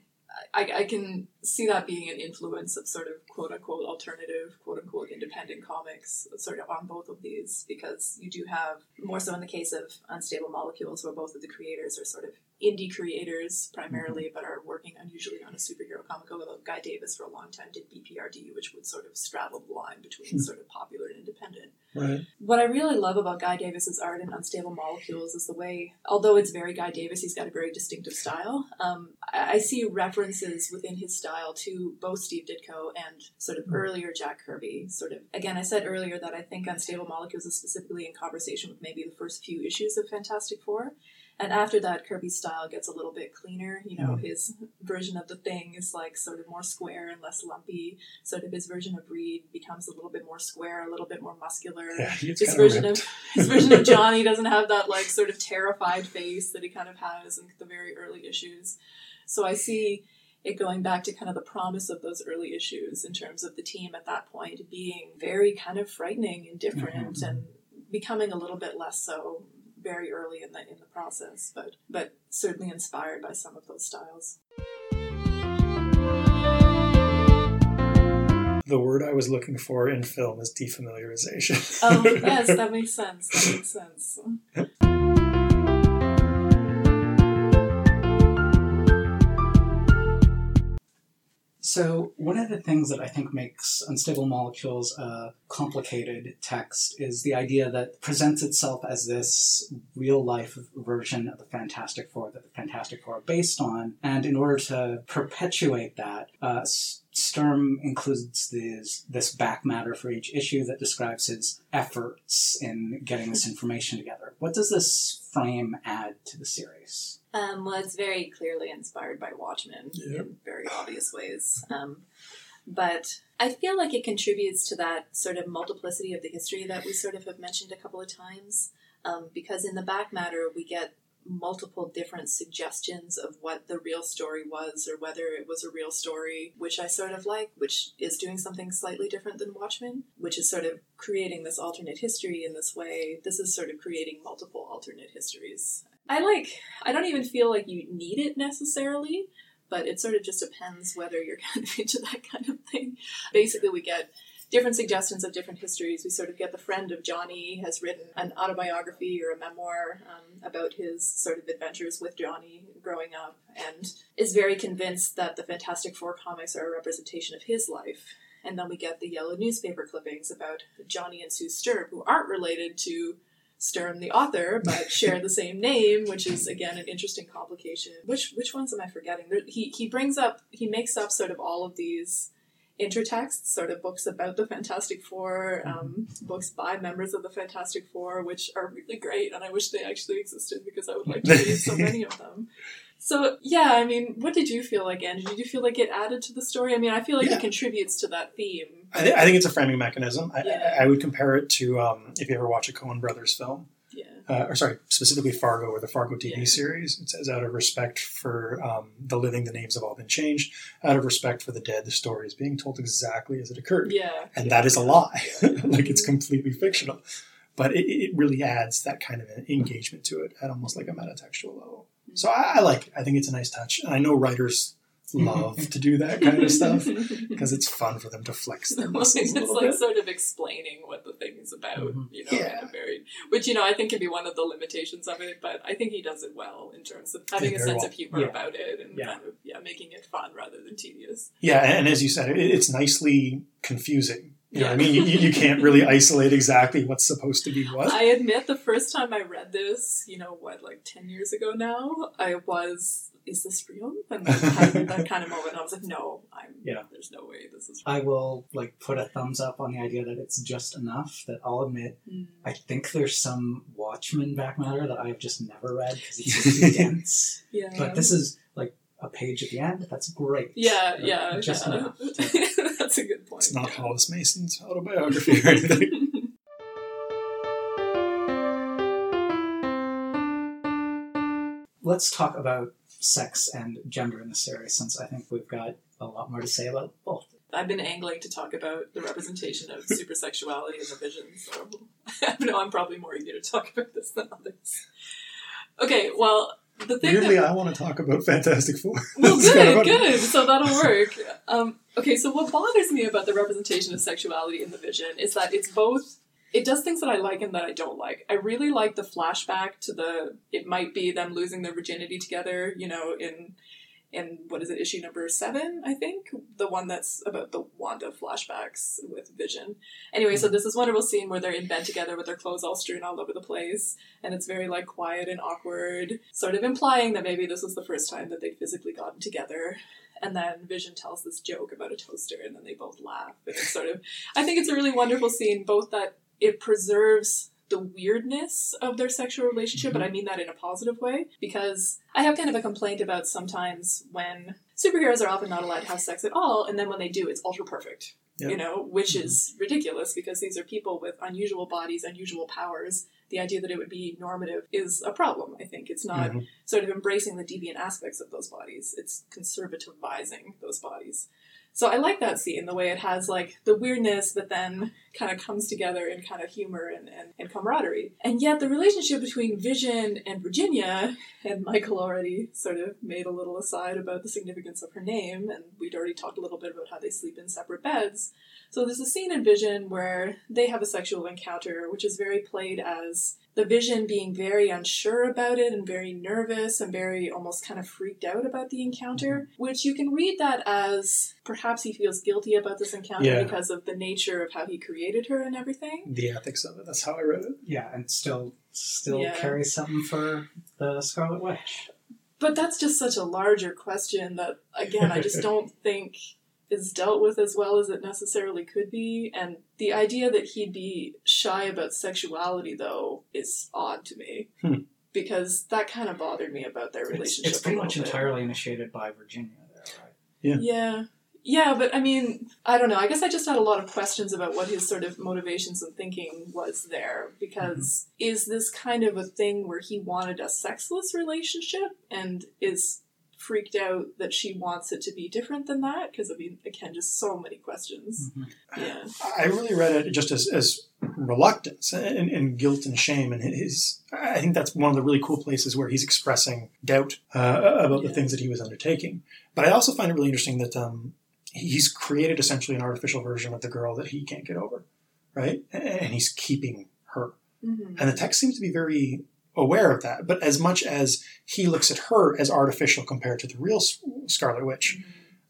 I, I can see that being an influence of sort of quote unquote alternative, quote unquote independent comics, sort of on both of these, because you do have more so in the case of Unstable Molecules, where both of the creators are sort of indie creators primarily, but are working working unusually on a superhero comic, although Guy Davis for a long time did BPRD, which would sort of straddle the line between Hmm. sort of popular and independent. Right. What I really love about Guy Davis's art in Unstable Molecules is the way, although it's very Guy Davis, he's got a very distinctive style. Um, I, I see references within his style to both Steve Ditko and sort of Hmm. earlier Jack Kirby. Sort of, again, I said earlier that I think Unstable Molecules is specifically in conversation with maybe the first few issues of Fantastic Four. And after that, Kirby's style gets a little bit cleaner. You know, Mhm. his version of the thing is like sort of more square and less lumpy. Sort of his version of Reed becomes a little bit more square, a little bit more muscular Yeah, his version ripped. of his version of Johnny doesn't have that like sort of terrified face that he kind of has in the very early issues. So I see it going back to kind of the promise of those early issues in terms of the team at that point being very kind of frightening and different Mhm. and becoming a little bit less so very early in the in the process, but but certainly inspired by some of those styles. The word I was looking for in film is defamiliarization. Oh yes, that makes sense. That makes sense. So, one of the things that I think makes Unstable Molecules a complicated text is the idea that presents itself as this real life version of the Fantastic Four that the Fantastic Four are based on. And in order to perpetuate that, uh, Sturm includes this, this back matter for each issue that describes his efforts in getting this information together. What does this frame add to the series? Um, well, it's very clearly inspired by Watchmen Yep. in very obvious ways. Um, but I feel like it contributes to that sort of multiplicity of the history that we sort of have mentioned a couple of times. Um, because in the back matter, we get multiple different suggestions of what the real story was or whether it was a real story, which I sort of like, which is doing something slightly different than Watchmen, which is sort of creating this alternate history in this way. This is sort of creating multiple alternate histories. I like, I don't even feel like you need it necessarily, but it sort of just depends whether you're kind of into that kind of thing. Basically, we get different suggestions of different histories. We sort of get the friend of Johnny has written an autobiography or a memoir um, about his sort of adventures with Johnny growing up and is very convinced that the Fantastic Four comics are a representation of his life. And then we get the yellow newspaper clippings about Johnny and Sue Sturm, who aren't related to Sturm, the author, but share the same name, which is again an interesting complication. Which which ones am I forgetting? There, he he brings up he makes up sort of all of these intertexts, sort of books about the Fantastic Four, um, books by members of the Fantastic Four, which are really great, and I wish they actually existed because I would like to read so many of them. So yeah, I mean, what did you feel like, Andrew? Did you feel like it added to the story? I mean, I feel like Yeah. it contributes to that theme. I, th- I think it's a framing mechanism. I, Yeah. I, would compare it to um, if you ever watch a Coen Brothers film, Yeah. uh, or sorry, specifically Fargo or the Fargo TV Yeah. series. It says, out of respect for um, the living, the names have all been changed. Out of respect for the dead, the story is being told exactly as it occurred. Yeah. And that is a lie. like it's completely fictional. But it, it really adds that kind of an engagement to it at almost like a metatextual level. So I, I like it. I think it's a nice touch. And I know writers love to do that kind of stuff because it's fun for them to flex their muscles a it's little like bit. sort of explaining what the thing is about, Mhm. you know, Yeah. kind of very, which you know I think can be one of the limitations of it. But I think he does it well in terms of having Yeah, a sense well. of humor Yeah. about it and Yeah. kind of yeah making it fun rather than tedious. Yeah, and, and as you said, it, it's nicely confusing. You know what I mean? You, you can't really isolate exactly what's supposed to be what. I admit the first time I read this, you know what, like ten years ago now, I was. Is this real? And I had that kind of moment. I was like, no, I'm. Yeah. There's no way this is. I will like put a thumbs up on the idea that it's just enough. That I'll admit Mm. I think there's some Watchmen back matter that I've just never read because it's just too dense. Yeah. But this is like a page at the end. That's great. Yeah, yeah, just yeah. enough. That's a good point. It's not yeah. Hollis Mason's autobiography or anything. Let's talk about sex and gender in the series, since I think we've got a lot more to say about both. I've been angling to talk about the representation of supersexuality in the vision, so I know I'm probably more eager to talk about this than others. Okay, well, the thing Weirdly, that, I want to talk about Fantastic Four. well, It's kind good, of good. So that'll work. Um, okay, so what bothers me about the representation of sexuality in the vision is that it's both. It does things that I like and that I don't like. I really like the flashback to the. It might be them losing their virginity together. You know, in in what is it, issue number seven, I think? The one that's about the Wanda flashbacks with Vision. Anyway, so mm-hmm. this is wonderful scene where they're in bed together with their clothes all strewn all over the place, and it's very like quiet and awkward, sort of implying that maybe this was the first time that they'd physically gotten together. And then Vision tells this joke about a toaster, and then they both laugh. And it's sort of, I think it's a really wonderful scene, both that it preserves the weirdness of their sexual relationship, but I mean that in a positive way because I have kind of a complaint about sometimes when superheroes are often not allowed to have sex at all, and then when they do, it's ultra perfect. Yeah. You know, which is ridiculous because these are people with unusual bodies, unusual powers. The idea that it would be normative is a problem, I think. It's not Mhm. sort of embracing the deviant aspects of those bodies, it's conservativizing those bodies. So I like that scene, the way it has like the weirdness, but then kind of comes together in kind of humor and, and, and camaraderie. And yet the relationship between Vision and Virginia, and Michael already sort of made a little aside about the significance of her name, and we'd already talked a little bit about how they sleep in separate beds. So there's a scene in Vision where they have a sexual encounter, which is very played as the Vision being very unsure about it and very nervous and very almost kind of freaked out about the encounter, mm-hmm. which you can read that as perhaps he feels guilty about this encounter Yeah. because of the nature of how he created her and everything. The ethics of it. That's how I read it. Yeah, and still still Yeah. carries something for the Scarlet Witch. But that's just such a larger question that, again, I just don't think is dealt with as well as it necessarily could be. And the idea that he'd be shy about sexuality, though, is odd to me. Hmm. Because that kind of bothered me about their relationship. it's a pretty much bit. entirely initiated by Virginia there, right? Yeah. Yeah, but I mean, I don't know. I guess I just had a lot of questions about what his sort of motivations and thinking was there. Because is this kind of a thing where he wanted a sexless relationship and is freaked out that she wants it to be different than that? Because, I mean, again, just so many questions. Yeah. I really read it just as, as reluctance and, and guilt and shame. And his, I think that's one of the really cool places where he's expressing doubt uh, about the things that he was undertaking. But I also find it really interesting that um, he's created essentially an artificial version of the girl that he can't get over, right? And he's keeping her. hmm And the text seems to be very aware of that. But as much as he looks at her as artificial compared to the real Scarlet Witch,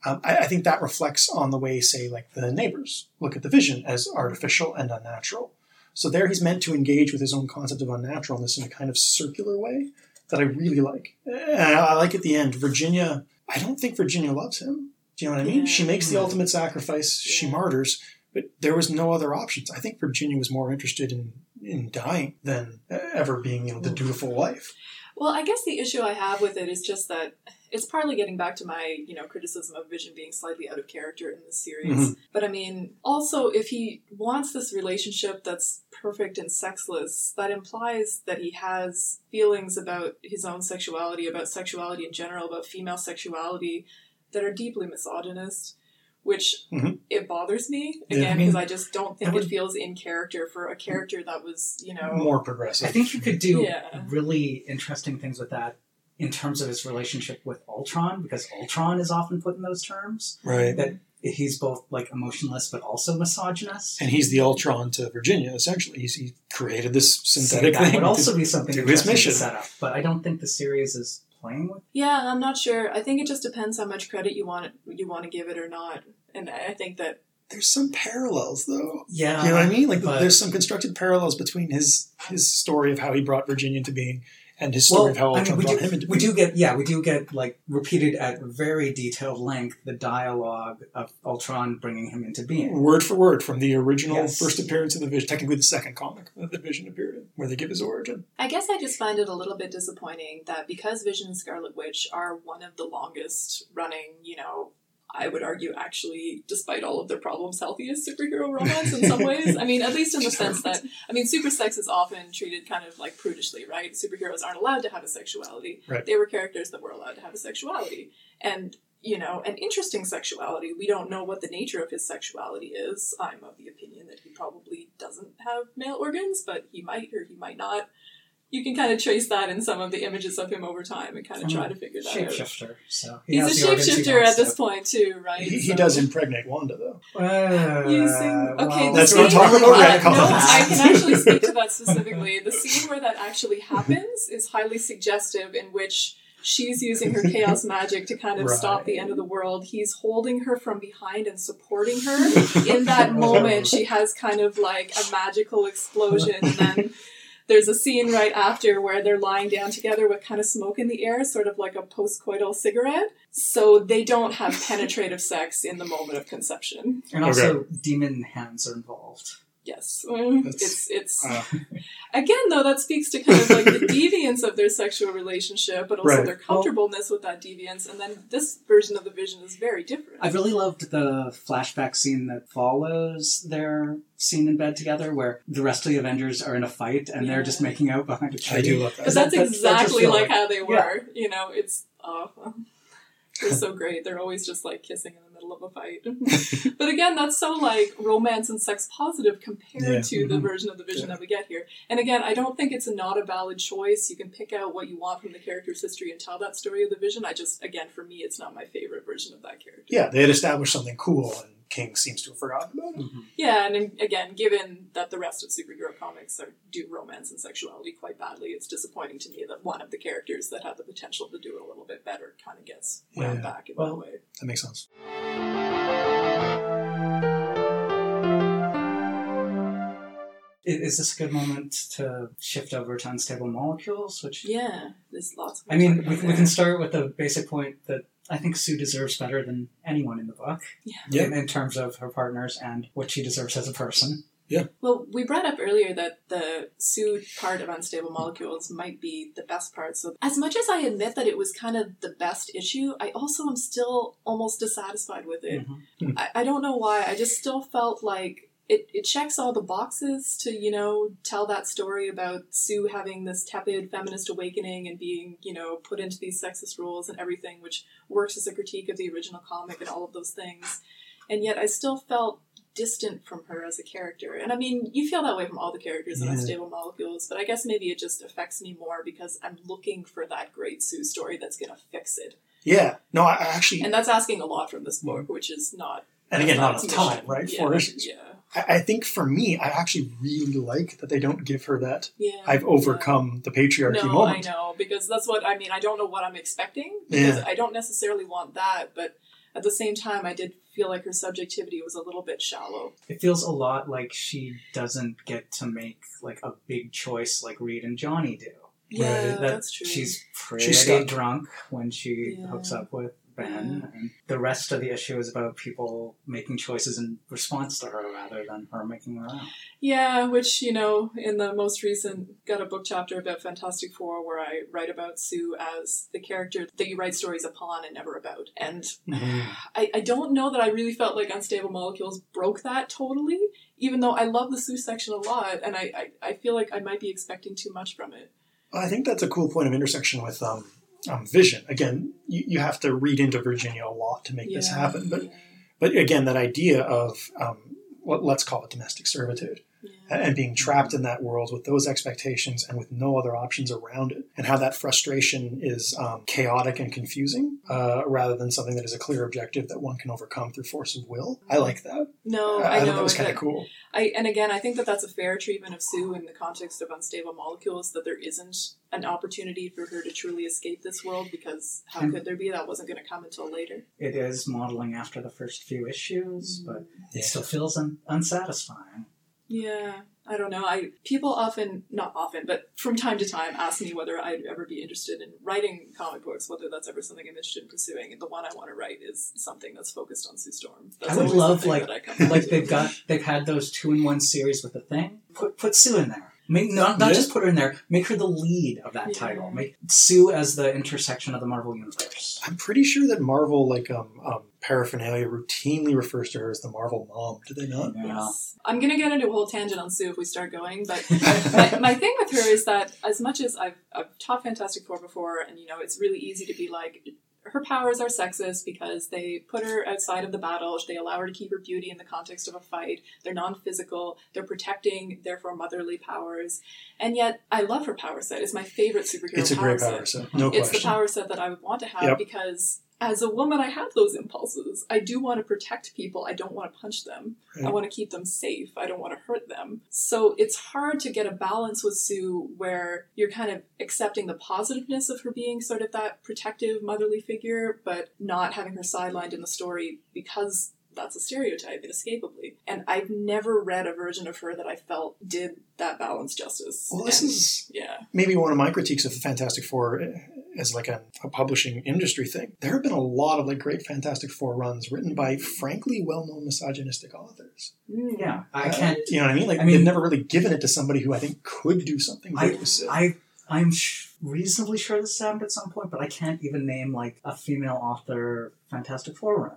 um, I, I think that reflects on the way, say, like the neighbors look at the vision as artificial and unnatural. So there he's meant to engage with his own concept of unnaturalness in a kind of circular way that I really like. And I, I like at the end, Virginia, I don't think Virginia loves him. Do you know what I mean? Yeah. She makes the ultimate sacrifice, she martyrs, but there was no other options. I think Virginia was more interested in, in dying than ever being, you know, the dutiful wife. Well, I guess the issue I have with it is just that it's partly getting back to my, you know, criticism of Vision being slightly out of character in this series. Mhm. But I mean, also if he wants this relationship that's perfect and sexless, that implies that he has feelings about his own sexuality, about sexuality in general, about female sexuality that are deeply misogynist. Which Mhm. it bothers me Yeah, again I mean, because I just don't think would- it feels in character for a character that was, you know, More progressive. I think you could do Yeah. really interesting things with that in terms of his relationship with Ultron, because Ultron is often put in those terms. right. That he's both like emotionless but also misogynist. And he's the Ultron to Virginia, essentially. He's, he created this So synthetic that thing. would also be something to his mission. to set up. But I don't think the series is playing with. Yeah, I'm not sure. I think it just depends how much credit you want it, you want to give it or not. And I think that There's some parallels, though. Yeah, you know what I mean? Like, but- there's some constructed parallels between his his story of how he brought Virginia into being and his story of how I Ultron mean, we brought do, him into we being. do get yeah we do get like repeated at very detailed length the dialogue of Ultron bringing him into being. Word for word from the original Yes. first appearance of the Vision, technically the second comic that the Vision appeared in, where they give his origin. I guess I just find it a little bit disappointing that because Vision and Scarlet Witch are one of the longest running, you know, I would argue actually, despite all of their problems, healthiest superhero romance in some ways. I mean, at least in the sense that, I mean, super sex is often treated kind of like prudishly, right? Superheroes aren't allowed to have a sexuality. Right. They were characters that were allowed to have a sexuality. And, you know, an interesting sexuality. We don't know what the nature of his sexuality is. I'm of the opinion that he probably doesn't have male organs, but he might or he might not. You can kind of trace that in some of the images of him over time and kind of try to figure that out. Shapeshifter. So he He's a the organs he shapeshifter at this to. point too, right? He, he So- does impregnate Wanda, though. Uh, Using okay, well, the That's scene, what I'm talking about, uh, no, I can actually speak to that specifically. The scene where that actually happens is highly suggestive, in which She's using her chaos magic to kind of Right. stop the end of the world. He's holding her from behind and supporting her. In that moment, she has kind of like a magical explosion. And then there's a scene right after where they're lying down together with kind of smoke in the air, sort of like a postcoital cigarette. So they don't have penetrative sex in the moment of conception. And also, demon hands are involved. Yes, That's- it's it's Uh, again though that speaks to kind of like the deviance of their sexual relationship, but also Right. their comfortableness with that deviance. And then this version of the vision is very different. I really loved the flashback scene that follows their scene in bed together, where the rest of the Avengers are in a fight and they're just making out behind a tree. I do love that. Because that's That- that- that exactly like like- how they were. Yeah. You know, it's oh, they're so great. They're always just like kissing in the middle of a fight. but again, that's so like romance and sex positive compared Yeah. to the Mhm. version of the vision Yeah. that we get here. And again, I don't think it's a not a valid choice. You can pick out what you want from the character's history and tell that story of the vision. I just again, for me, it's not my favorite version of that character. yeah, they had established something cool, and King seems to have forgotten about it. Mhm. Yeah, and then, again, given that the rest of superhero comics are, do romance and sexuality quite badly, it's disappointing to me that one of the characters that had the potential to do it a little bit better kind of gets wound Yeah. back in Well- that way. That makes sense. I- Is this a good moment to shift over to unstable molecules? Which Yeah, there's lots. Of I mean, we, we can start with the basic point that I think Sue deserves better than anyone in the book Yeah. Yeah. in, in terms of her partners and what she deserves as a person. Yeah. Well, we brought up earlier that the Sue part of Unstable Molecules might be the best part. So, as much as I admit that it was kind of the best issue, I also am still almost dissatisfied with it. Mhm. I, I don't know why. I just still felt like it, it checks all the boxes to, you know, tell that story about Sue having this tepid feminist awakening and being, you know, put into these sexist roles and everything, which works as a critique of the original comic and all of those things. And yet I still felt distant from her as a character. And I mean, you feel that way from all the characters in Unstable Molecules, but I guess maybe it just affects me more because I'm looking for that great Sue story that's going to fix it. Yeah. No, I actually, And that's asking a lot from this book, mm. which is not. and again, not enough time, right? Yeah, Four issues. Yeah. I, I think for me, I actually really like that they don't give her that Yeah. I've overcome the patriarchy No, moment. I know because that's what I mean. I don't know what I'm expecting because Yeah. I don't necessarily want that, but at the same time, I did feel like her subjectivity was a little bit shallow. It feels a lot like she doesn't get to make like a big choice like Reed and Johnny do. Yeah, Right, That that's true. She's pretty She's drunk when she Yeah. hooks up with Ben, and the rest of the issue is about people making choices in response to her rather than her making their own. Yeah, which, you know, in the most recent, got a book chapter about Fantastic Four where I write about Sue as the character that you write stories upon and never about. And Mhm. I, I don't know that I really felt like Unstable Molecules broke that totally, even though I love the Sue section a lot, and I, I, I feel like I might be expecting too much from it. I think that's a cool point of intersection with um, um, Vision. Again, you, you have to read into Virginia a lot to make this happen. But but again, that idea of um, what let's call it domestic servitude yeah. and being trapped in that world with those expectations and with no other options around it, and how that frustration is um, chaotic and confusing uh, rather than something that is a clear objective that one can overcome through force of will. I like that. No, I, I, I know thought that was kind of cool. I and again, I think that that's a fair treatment of Sue in the context of unstable molecules. That there isn't an opportunity for her to truly escape this world because how And- could there be? That wasn't going to come until later. It is modeling after the first few issues, but Yeah. it still feels un- unsatisfying. Yeah, I don't know. I people often, not often, but from time to time, ask me whether I'd ever be interested in writing comic books. Whether that's ever something I'm interested in pursuing. And the one I want to write is something that's focused on Sue Storm. That's I would love, like- that I like to. they've got they've had those two in one series with the thing. Put put Sue in there. Make not not Yeah. just put her in there. Make her the lead of that Yeah. title. Make Sue as the intersection of the Marvel universe. I'm pretty sure that Marvel, like um, um, paraphernalia, routinely refers to her as the Marvel mom. Do they not? Yeah. Yes. I'm gonna get into a whole tangent on Sue if we start going, but my, my thing with her is that as much as I've, I've taught Fantastic Four before, and you know, it's really easy to be like, her powers are sexist because they put her outside of the battle. They allow her to keep her beauty in the context of a fight. They're non-physical. They're protecting, therefore, motherly powers. And yet, I love her power set. It's my favorite superhero. It's a power great set power set, no it's question. the power set that I would want to have Yep. because as a woman, I have those impulses. I do want to protect people. I don't want to punch them. I want to keep them safe. I don't want to hurt them. So it's hard to get a balance with Sue where you're kind of accepting the positiveness of her being sort of that protective, motherly figure, but not having her sidelined in the story because that's a stereotype, inescapably. And I've never read a version of her that I felt did that balance justice. Well, this And- is yeah. maybe one of my critiques of the Fantastic Four as like a, a publishing industry thing. There have been a lot of like great Fantastic Four runs written by frankly well-known misogynistic authors. Mm. Yeah, I Uh, can't. You know what I mean? Like I mean- they've never really given it to somebody who I think could do something I, great with Sid. I, I'm sh- reasonably sure this happened at some point, but I can't even name like a female author Fantastic Four run.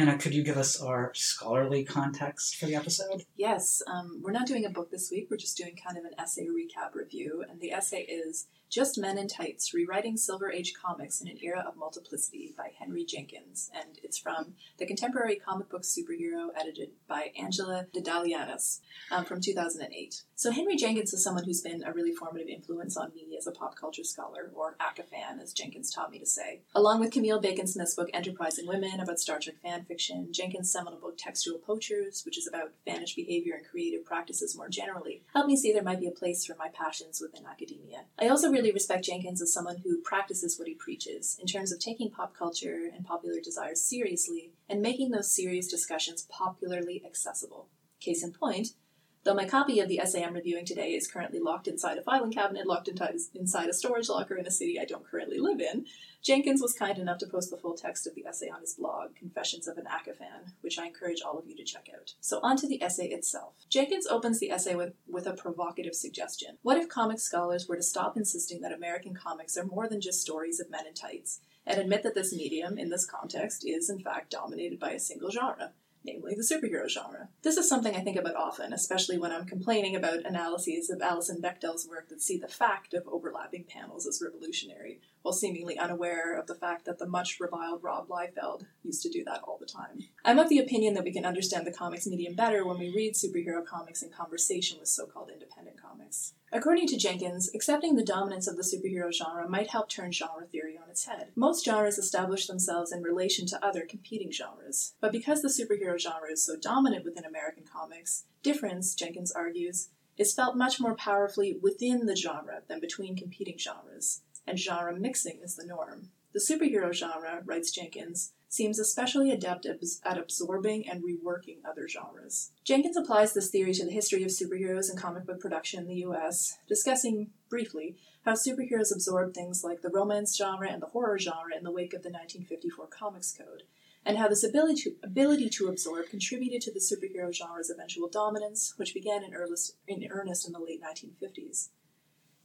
Anna, could you give us our scholarly context for the episode? Yes, um, we're not doing a book this week. We're just doing kind of an essay recap review. And the essay is Just Men in Tights Rewriting Silver Age Comics in an Era of Multiplicity by Henry Jenkins. And it's from The Contemporary Comic Book Superhero, edited by Angela Ndalianis um, from 2008. So, Henry Jenkins is someone who's been a really formative influence on me as a pop culture scholar, or ACA fan, as Jenkins taught me to say. Along with Camille Bacon Smith's book Enterprising Women about Star Trek fan fiction, Jenkins' seminal book Textual Poachers, which is about fannish behavior and creative practices more generally, helped me see there might be a place for my passions within academia. I also really respect Jenkins as someone who practices what he preaches, in terms of taking pop culture and popular desires seriously and making those serious discussions popularly accessible. Case in point, Though my copy of the essay I'm reviewing today is currently locked inside a filing cabinet, locked inside a storage locker in a city I don't currently live in, Jenkins was kind enough to post the full text of the essay on his blog, Confessions of an ACA Fan, which I encourage all of you to check out. So, on to the essay itself. Jenkins opens the essay with, with a provocative suggestion. What if comic scholars were to stop insisting that American comics are more than just stories of men in tights, and admit that this medium, in this context, is in fact dominated by a single genre? Namely the superhero genre. This is something I think about often, especially when I'm complaining about analyses of Alison Bechdel's work that see the fact of overlapping panels as revolutionary, while seemingly unaware of the fact that the much reviled Rob Liefeld used to do that all the time. I'm of the opinion that we can understand the comics medium better when we read superhero comics in conversation with so called independent comics. According to Jenkins, accepting the dominance of the superhero genre might help turn genre theory on its head. Most genres establish themselves in relation to other competing genres, but because the superhero genre is so dominant within American comics, difference, Jenkins argues, is felt much more powerfully within the genre than between competing genres, and genre mixing is the norm. The superhero genre, writes Jenkins, seems especially adept at absorbing and reworking other genres. Jenkins applies this theory to the history of superheroes and comic book production in the US, discussing, briefly, how superheroes absorbed things like the romance genre and the horror genre in the wake of the 1954 Comics Code, and how this ability to, ability to absorb contributed to the superhero genre's eventual dominance, which began in earnest in the late 1950s.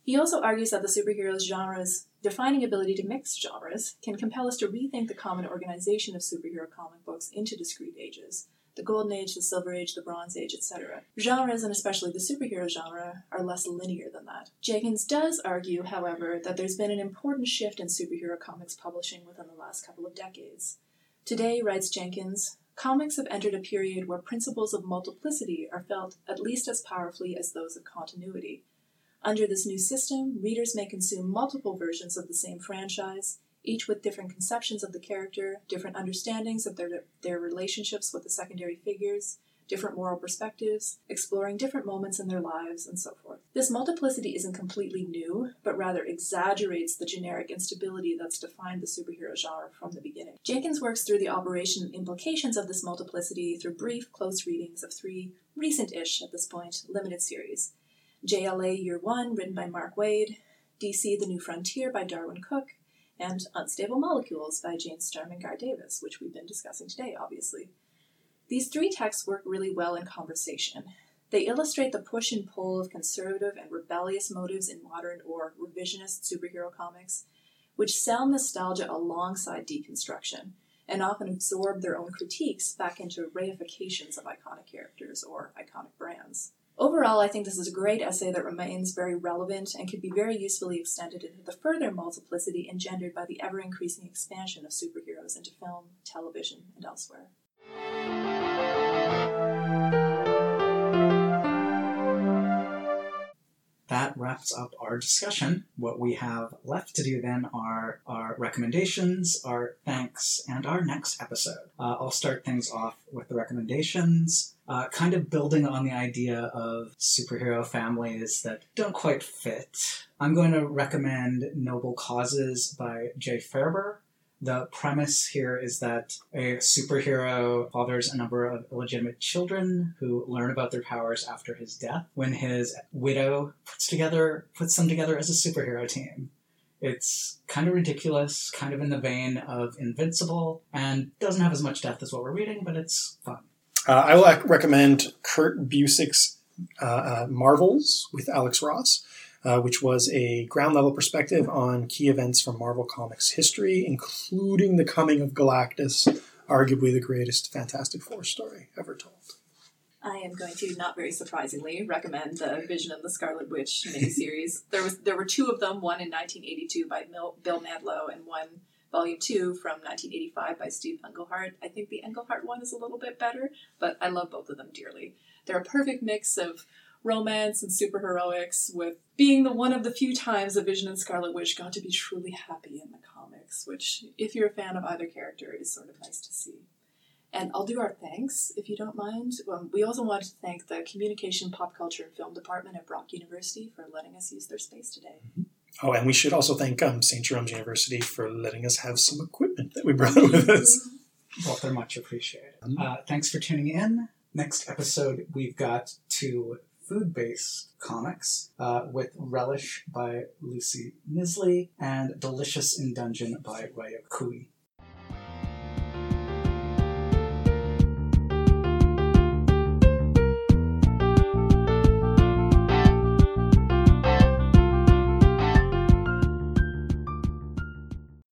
He also argues that the superheroes genre's defining ability to mix genres can compel us to rethink the common organization of superhero comic books into discrete ages the Golden Age, the Silver Age, the Bronze Age, etc. Genres, and especially the superhero genre, are less linear than that. Jenkins does argue, however, that there's been an important shift in superhero comics publishing within the last couple of decades. Today, writes Jenkins, comics have entered a period where principles of multiplicity are felt at least as powerfully as those of continuity. Under this new system, readers may consume multiple versions of the same franchise, each with different conceptions of the character, different understandings of their, their relationships with the secondary figures, different moral perspectives, exploring different moments in their lives, and so forth. This multiplicity isn't completely new, but rather exaggerates the generic instability that's defined the superhero genre from the beginning. Jenkins works through the operation and implications of this multiplicity through brief, close readings of three recent ish at this point limited series JLA Year One, written by Mark Waid, DC The New Frontier by Darwyn Cooke, and Unstable Molecules by James Sturm and Guy Davis, which we've been discussing today, obviously. These three texts work really well in conversation. They illustrate the push and pull of conservative and rebellious motives in modern or revisionist superhero comics, which sell nostalgia alongside deconstruction and often absorb their own critiques back into reifications of iconic characters or iconic brands. Overall, I think this is a great essay that remains very relevant and could be very usefully extended into the further multiplicity engendered by the ever increasing expansion of superheroes into film, television, and elsewhere. That wraps up our discussion. What we have left to do then are our recommendations, our thanks, and our next episode. Uh, I'll start things off with the recommendations. Uh, kind of building on the idea of superhero families that don't quite fit. I'm going to recommend Noble Causes by Jay Faerber. The premise here is that a superhero fathers a number of illegitimate children who learn about their powers after his death when his widow puts together puts them together as a superhero team. It's kind of ridiculous, kind of in the vein of Invincible, and doesn't have as much depth as what we're reading, but it's fun. Uh, I will recommend Kurt Busiek's uh, uh, Marvels with Alex Ross, uh, which was a ground level perspective on key events from Marvel Comics history, including the coming of Galactus, arguably the greatest Fantastic Four story ever told. I am going to, not very surprisingly, recommend the Vision of the Scarlet Witch miniseries. there was there were two of them, one in 1982 by Mil- Bill Mantlo and one volume two from 1985 by Steve Englehart. I think the Englehart one is a little bit better, but I love both of them dearly. They're a perfect mix of romance and superheroics with being the one of the few times that Vision and Scarlet Witch got to be truly happy in the comics, which, if you're a fan of either character, is sort of nice to see. And I'll do our thanks, if you don't mind. Um, we also want to thank the Communication, Pop Culture, and Film Department at Brock University for letting us use their space today. Oh, and we should also thank um, St. Jerome's University for letting us have some equipment that we brought with us. Both are much appreciated. Uh, thanks for tuning in. Next episode, we've got two food based comics uh, with Relish by Lucy Knisley and Delicious in Dungeon by Ryoko Kui.